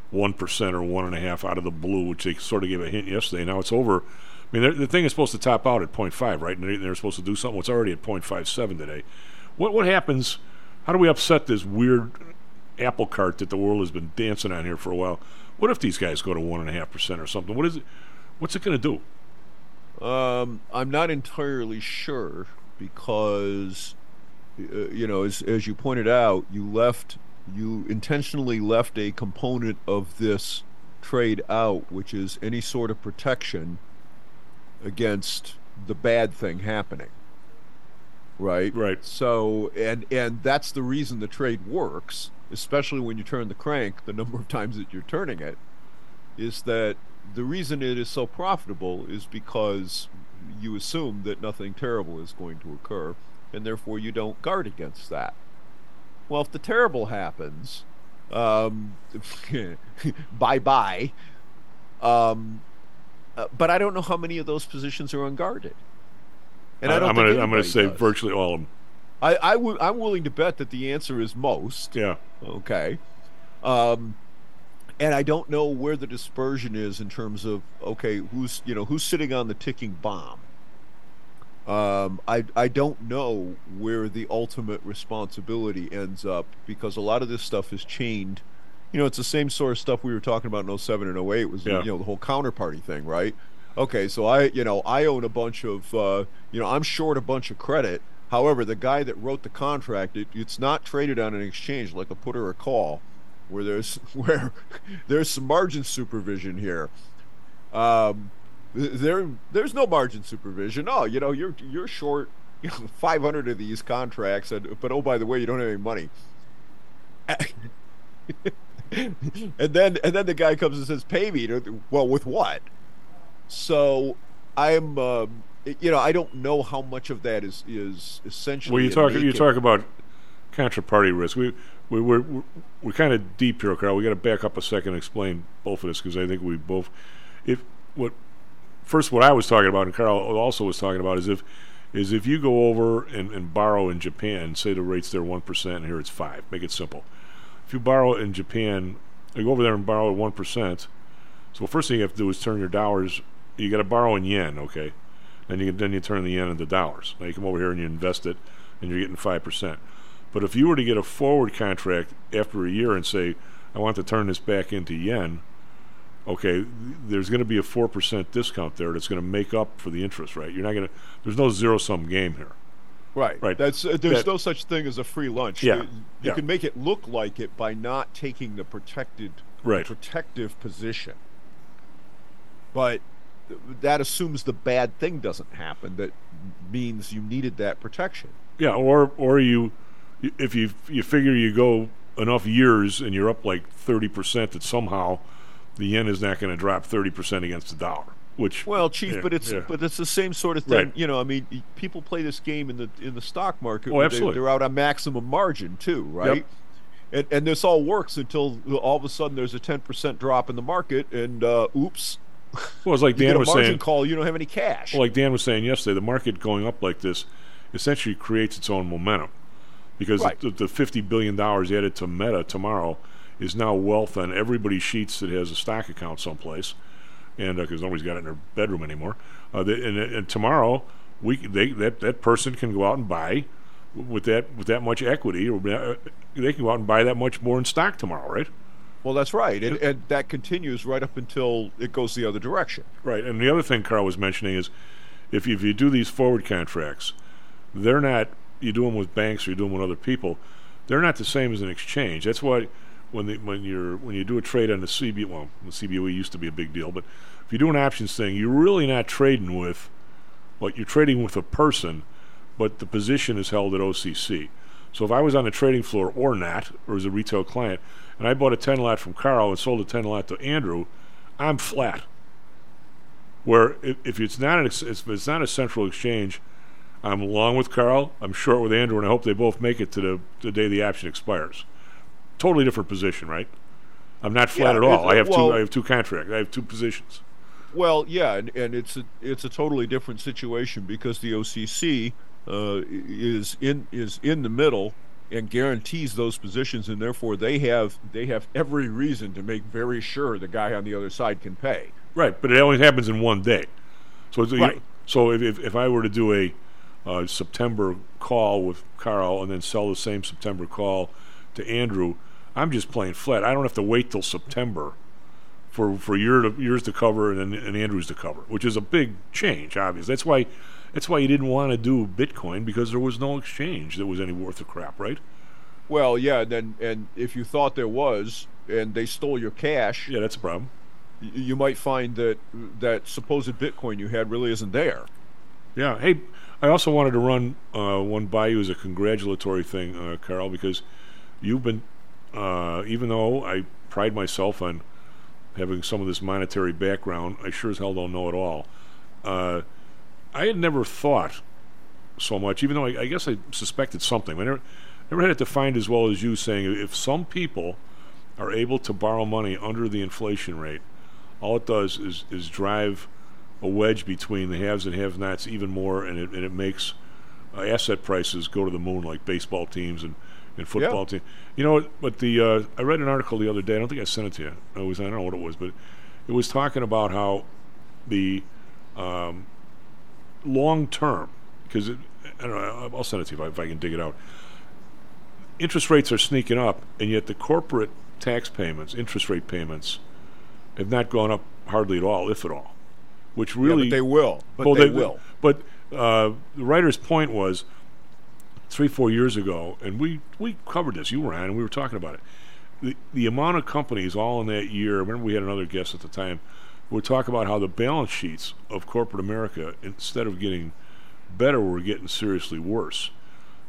B: one percent or one and a half out of the blue, which they sort of gave a hint yesterday? Now it's over. I mean, the thing is supposed to top out at 0.5, right? And they- they're supposed to do something. It's already at 0.57 today. What what happens? How do we upset this weird apple cart that the world has been dancing on here for a while? What if these guys go to one and a half percent or something? What is it? What's it going to do?
G: Um, I'm not entirely sure because, uh, you know, as, as you pointed out, you left, you intentionally left a component of this trade out, which is any sort of protection against the bad thing happening. Right.
B: Right.
G: So, and and that's the reason the trade works, especially when you turn the crank. The number of times that you're turning it, is that the reason it is so profitable is because you assume that nothing terrible is going to occur, and therefore you don't guard against that. Well, if the terrible happens, um, [LAUGHS] bye bye. Um, uh, but I don't know how many of those positions are unguarded. And I, don't
B: I'm going to I'm gonna say
G: does.
B: virtually all of them.
G: I, I w- I'm willing to bet that the answer is most.
B: Yeah.
G: Okay. Um, and I don't know where the dispersion is in terms of okay, who's you know who's sitting on the ticking bomb. Um, I I don't know where the ultimate responsibility ends up because a lot of this stuff is chained. You know, it's the same sort of stuff we were talking about in 07 and 08 was
B: Yeah.
G: you know the whole counterparty thing, right? Okay, so I you know I own a bunch of uh, you know I'm short a bunch of credit. However, the guy that wrote the contract, it, it's not traded on an exchange like a put or a call, where there's [LAUGHS] where there's some margin supervision here. Um, there there's no margin supervision. Oh, you know you're you're short [LAUGHS] you know, 500 of these contracts, and, but oh by the way, you don't have any money. [LAUGHS] and then and then the guy comes and says, "Pay me." Well, with what? So I'm, um, you know, I don't know how much of that is is essentially.
B: Well, you talk you talk about counterparty risk. We we we're we're, we're kind of deep here, Karl. We got to back up a second and explain both of this because I think we both. If what first what I was talking about and Carl also was talking about is if is if you go over and, and borrow in Japan, say the rate's there one percent, and here it's five. Make it simple. If you borrow in Japan, you go over there and borrow at one percent. So first thing you have to do is turn your dollars. You got to borrow in yen, okay? Then you then you turn the yen into dollars. Now you come over here and you invest it, and you're getting five percent. But if you were to get a forward contract after a year and say, I want to turn this back into yen, okay, there's going to be a four percent discount there that's going to make up for the interest, right? You're not going to. There's no zero sum game here.
G: Right.
B: Right.
G: That's uh, there's
B: That-
G: no such thing as a free lunch.
B: Yeah.
G: You, you
B: Yeah.
G: can make it look like it by not taking the protected
B: Right.
G: protective position. But that assumes the bad thing doesn't happen. That means you needed that protection.
B: Yeah, or or you if you you figure you go enough years and you're up like thirty percent, that somehow the yen is not going to drop thirty percent against the dollar. Which
G: Well, chief,
B: yeah,
G: but it's
B: yeah.
G: but it's the same sort of thing.
B: Right.
G: You know, I mean, people play this game in the in the stock market.
B: Oh, absolutely.
G: They, are out on maximum margin too, right? yep. And and this all works until all of a sudden there's a ten percent drop in the market, and uh, oops.
B: Well, it's like [LAUGHS] Dan was saying.
G: call. You don't have any cash.
B: Well, like Dan was saying yesterday, the market going up like this essentially creates its own momentum because
G: Right.
B: the, the fifty billion dollars added to Meta tomorrow is now wealth on everybody's sheets that has a stock account someplace, and because nobody's got it in their bedroom anymore. Uh, they, and, and tomorrow, we they that that person can go out and buy with that with that much equity, or uh, they can go out and buy that much more in stock tomorrow, right?
G: Well, that's right, and, and that continues right up until it goes the other direction.
B: Right, and the other thing Karl was mentioning is, if you, if you do these forward contracts, they're not. You do them with banks or you do them with other people. They're not the same as an exchange. That's why when the, when you're when you do a trade on the CB, well, the CBOE used to be a big deal, but if you do an options thing, you're really not trading with. What you're trading with a person, but the position is held at OCC. So if I was on the trading floor or not, or as a retail client, and I bought a 10 lot from Karl and sold a 10 lot to Andrew, I'm flat. Where if, if it's not an, if it's not a central exchange, I'm long with Karl. I'm short with Andrew, and I hope they both make it to the, the day the option expires. Totally different position, right? I'm not flat
G: Yeah,
B: at all. I have
G: well-
B: two. I have two contracts. I have two positions.
G: Well, yeah, and, and it's a it's a totally different situation because the OCC uh, is in is in the middle and guarantees those positions, and therefore they have they have every reason to make very sure the guy on the other side can pay.
B: Right, but it only happens in one day. So, it's, you-
G: Right.
B: so if, if if I were to do a uh, September call with Karl and then sell the same September call to Andrew, I'm just playing flat. I don't have to wait till September for for year to, years to cover and then and Andrews to cover, which is a big change. Obviously, that's why that's why you didn't want to do Bitcoin because there was no exchange that was any worth of crap, right?
G: Well, yeah, and then and if you thought there was, and they stole your cash,
B: yeah, that's a problem.
G: You might find that that supposed Bitcoin you had really isn't there.
B: Yeah. Hey, I also wanted to run uh, one by you as a congratulatory thing, uh, Karl, because you've been, uh, even though I pride myself on having some of this monetary background, I sure as hell don't know it all. Uh, I had never thought so much, even though I, I guess I suspected something. I never, never had it defined as well as you saying if some people are able to borrow money under the inflation rate, all it does is, is drive a wedge between the haves and have-nots even more, and it, and it makes uh, asset prices go to the moon like baseball teams and, and football teams. You know, but the uh, I read an article the other day. I don't think I sent it to you. It was I don't know what it was, but it was talking about how the um, long term because I don't know. I'll send it to you if I, if I can dig it out. Interest rates are sneaking up, and yet the corporate tax payments, interest rate payments, have not gone up hardly at all, if at all. Which
G: Yeah,
B: really
G: but they will. But
B: well,
G: they will.
B: But uh, the writer's point was three, four years ago, and we, we covered this. You were on, and we were talking about it. The, the amount of companies all in that year, I remember we had another guest at the time, we talk about how the balance sheets of corporate America, instead of getting better, were getting seriously worse.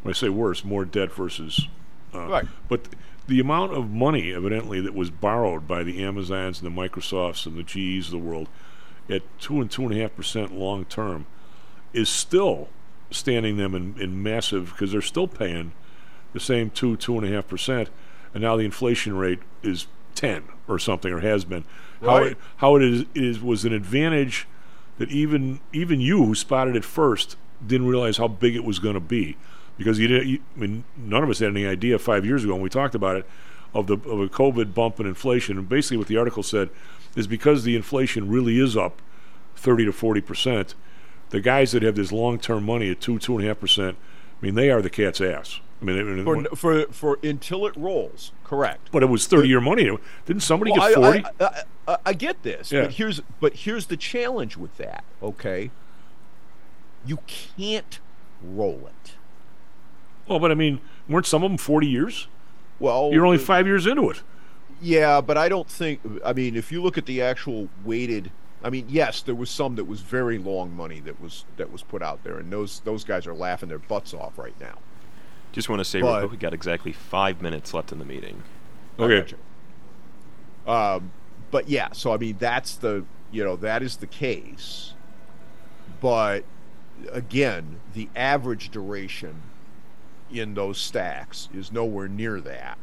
B: When I say worse, more debt versus. Uh,
G: Right.
B: But the amount of money, evidently, that was borrowed by the Amazons and the Microsofts and the GEs of the world at two and two and a half percent long term is still standing them in, in massive because they're still paying the same two two and a half percent, and now the inflation rate is ten or something or has been. How it, how it is is was an advantage that even even you who spotted it first didn't realize how big it was going to be because you didn't. You, I mean, none of us had any idea five years ago when we talked about it of the of a COVID bump in inflation. And basically, what the article said is because the inflation really is up thirty to forty percent, the guys that have this long term money at two two and a half percent, I mean, they are the cat's ass. I mean,
G: For, for for until it rolls, correct.
B: but it was thirty year money. Didn't somebody
G: Well,
B: get forty?
G: I, I, I, I get this,
B: Yeah.
G: but here's but here's the challenge with that. Okay, you can't roll it.
B: well, but I mean, weren't some of them forty years?
G: Well,
B: You're only
G: uh,
B: five years into it.
G: Yeah, but I don't think. I mean, if you look at the actual weighted, I mean, yes, there was some that was very long money that was that was put out there, and those those guys are laughing their butts off right now.
E: Just want to say,
G: But-
E: quick, we got exactly five minutes left in the meeting.
B: Okay.
G: Um, but yeah, so I mean that's the you know that is the case, but again, the average duration in those stacks is nowhere near that.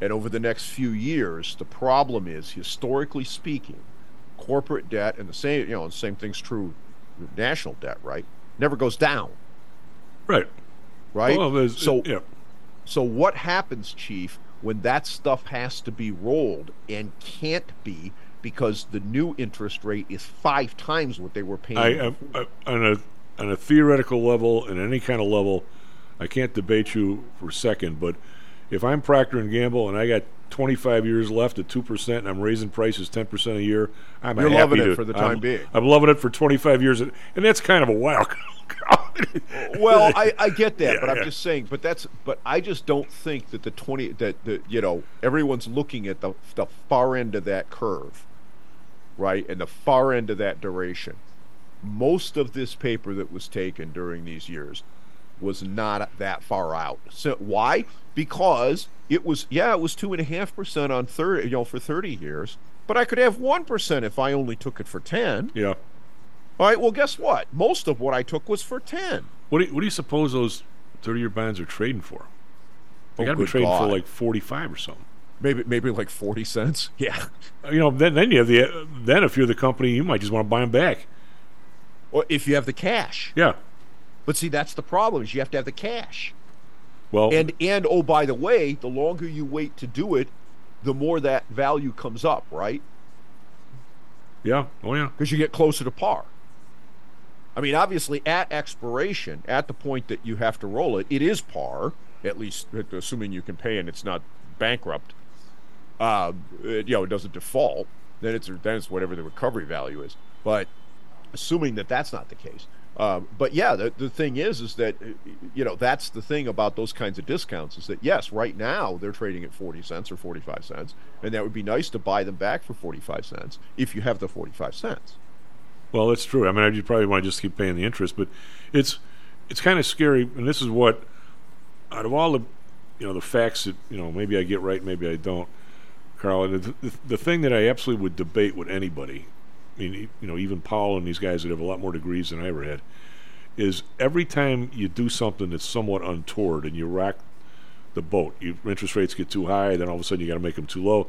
G: And over the next few years, the problem is historically speaking, corporate debt and the same you know the same thing's true with national debt, right? Never goes down.
B: Right.
G: Right?
B: Well,
G: so
B: yeah.
G: so what happens, Chief, when that stuff has to be rolled and can't be because the new interest rate is five times what they were paying?
B: I, I, I on a on a theoretical level and any kind of level, I can't debate you for a second. But if I'm Procter and Gamble and I got 25 years left at two percent and I'm raising prices 10 percent a year, I'm
G: You're loving it for the
B: I'm-
G: time being.
B: I'm loving it for 25 years, and that's kind of a wild. [LAUGHS]
G: well, I, I get that,
B: Yeah,
G: but I'm
B: yeah.
G: just saying. But that's but I just don't think that the twenty that the you know everyone's looking at the the far end of that curve, right, and the far end of that duration. Most of this paper that was taken during these years was not that far out. So why? Because it was yeah, it was two and a half percent on thirty, you know, for thirty years. But I could have one percent if I only took it for ten.
B: Yeah.
G: All right. Well, guess what? Most of what I took was for ten.
B: What do you, what do you suppose those 30 year bonds are trading for? They
G: Oh,
B: got to be trading for like 45 or something.
G: Maybe maybe like forty cents. [LAUGHS] Yeah.
B: You know, then then you have the then if you're the company, you might just want to buy them back.
G: Or if you have the cash.
B: Yeah.
G: But see, that's the problem. Is you have to have the cash.
B: Well,
G: And and oh, by the way, the longer you wait to do it, the more that value comes up, right?
B: yeah. Oh yeah.
G: Because you get closer to par. I mean, obviously, at expiration, at the point that you have to roll it, it is par. At least, assuming you can pay and it's not bankrupt. Uh, it, you know, it doesn't default. Then it's then it's whatever the recovery value is. But assuming that that's not the case. Uh, but yeah, the, the thing is, is that uh, you know that's the thing about those kinds of discounts is that yes, right now they're trading at forty cents or forty five cents, and that would be nice to buy them back for forty five cents if you have the forty five cents.
B: Well, that's true. I mean, you probably want to just keep paying the interest, but it's it's kind of scary. And this is what, out of all the, you know, the facts that you know, maybe I get right, maybe I don't, Karl. The, the, the thing that I absolutely would debate with anybody, I mean, you know, even Paul and these guys that have a lot more degrees than I ever had, is every time you do something that's somewhat untoward and you rock the boat, your interest rates get too high, then all of a sudden you got to make them too low.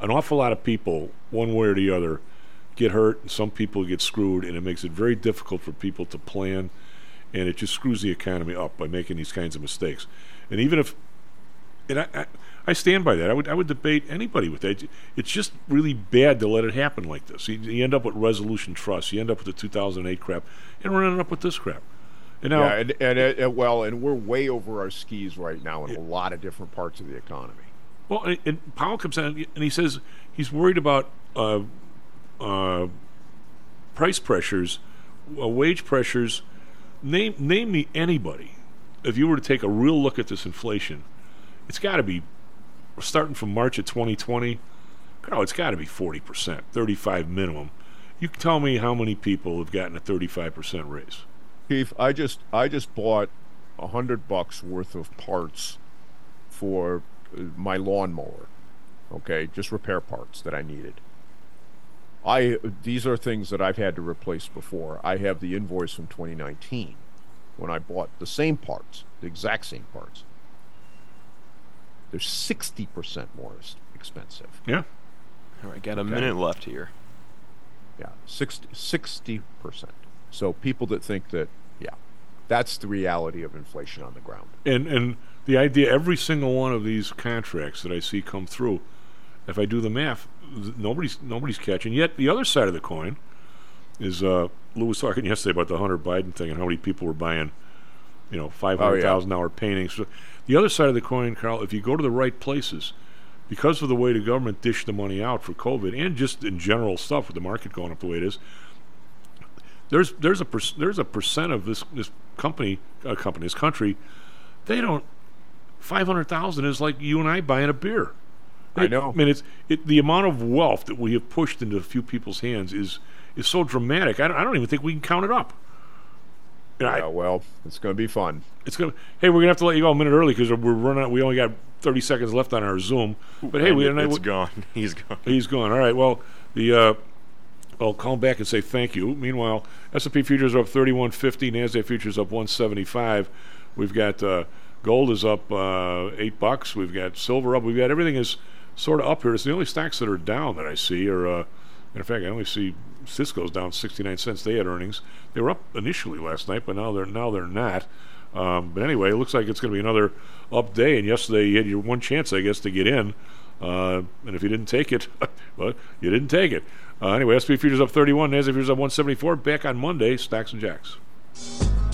B: An awful lot of people, one way or the other, get hurt, and some people get screwed, and it makes it very difficult for people to plan, and it just screws the economy up by making these kinds of mistakes. And even if, and I, I, I stand by that. I would I would debate anybody with that. It's just really bad to let it happen like this. You, you end up with resolution trust. You end up with the 2008 crap, and we're ending up with this crap. And now,
G: yeah, and and uh, uh, well, and we're way over our skis right now in a lot of different parts of the economy.
B: Well, and, and Powell comes out and he says he's worried about uh, uh, price pressures, uh, wage pressures. Name name me anybody. If you were to take a real look at this inflation, it's got to be starting from March of 2020. Karl, it's got to be 40 percent, 35 minimum. You can tell me how many people have gotten a 35 percent raise.
G: Keith, I just I just bought a hundred bucks worth of parts for uh, my lawnmower. Okay, just repair parts that I needed. I these are things that I've had to replace before. I have the invoice from 2019 when I bought the same parts, the exact same parts. They're 60% more expensive.
B: Yeah.
E: All right, got a
G: Okay.
E: minute left here.
G: Yeah, 60 percent. So people that think that, yeah, that's the reality of inflation on the ground.
B: And and the idea, every single one of these contracts that I see come through, if I do the math, nobody's nobody's catching. Yet the other side of the coin is uh, Lou was talking yesterday about the Hunter Biden thing and how many people were buying, you know, five hundred thousand dollar paintings. The other side of the coin, Karl, if you go to the right places, because of the way the government dished the money out for COVID and just in general stuff with the market going up the way it is, there's there's a per, there's a percent of this this company uh, company this country, they don't. Five hundred thousand is like you and I buying a beer.
G: I know.
B: I mean, it's it, the amount of wealth that we have pushed into a few people's hands is is so dramatic. I don't, I don't even think we can count it up.
G: Yeah, well, it's going to be fun.
B: It's gonna. Hey, we're gonna have to let you go a minute early because we're running. out- We only got 30 seconds left on our Zoom. But hey, we.
E: it-
B: I-
E: it's gone. [LAUGHS] He's gone.
B: He's gone. All right. Well, the. Uh, I'll call back and say thank you. Meanwhile, S&P futures are up 31.50. Nasdaq futures up 175. We've got uh, gold is up uh, eight bucks. We've got silver up. We've got everything is sort of up here. It's the only stocks that are down that I see. Are uh, matter of fact, I only see Cisco's down 69 cents. They had earnings. They were up initially last night, but now they're now they're not. Um, but anyway, it looks like it's going to be another up day. And yesterday you had your one chance, I guess, to get in. Uh, and if you didn't take it, [LAUGHS] well, you didn't take it. Uh, anyway, SP futures up 31, Nasdaq futures up 174. Back on Monday, Stocks and Jocks.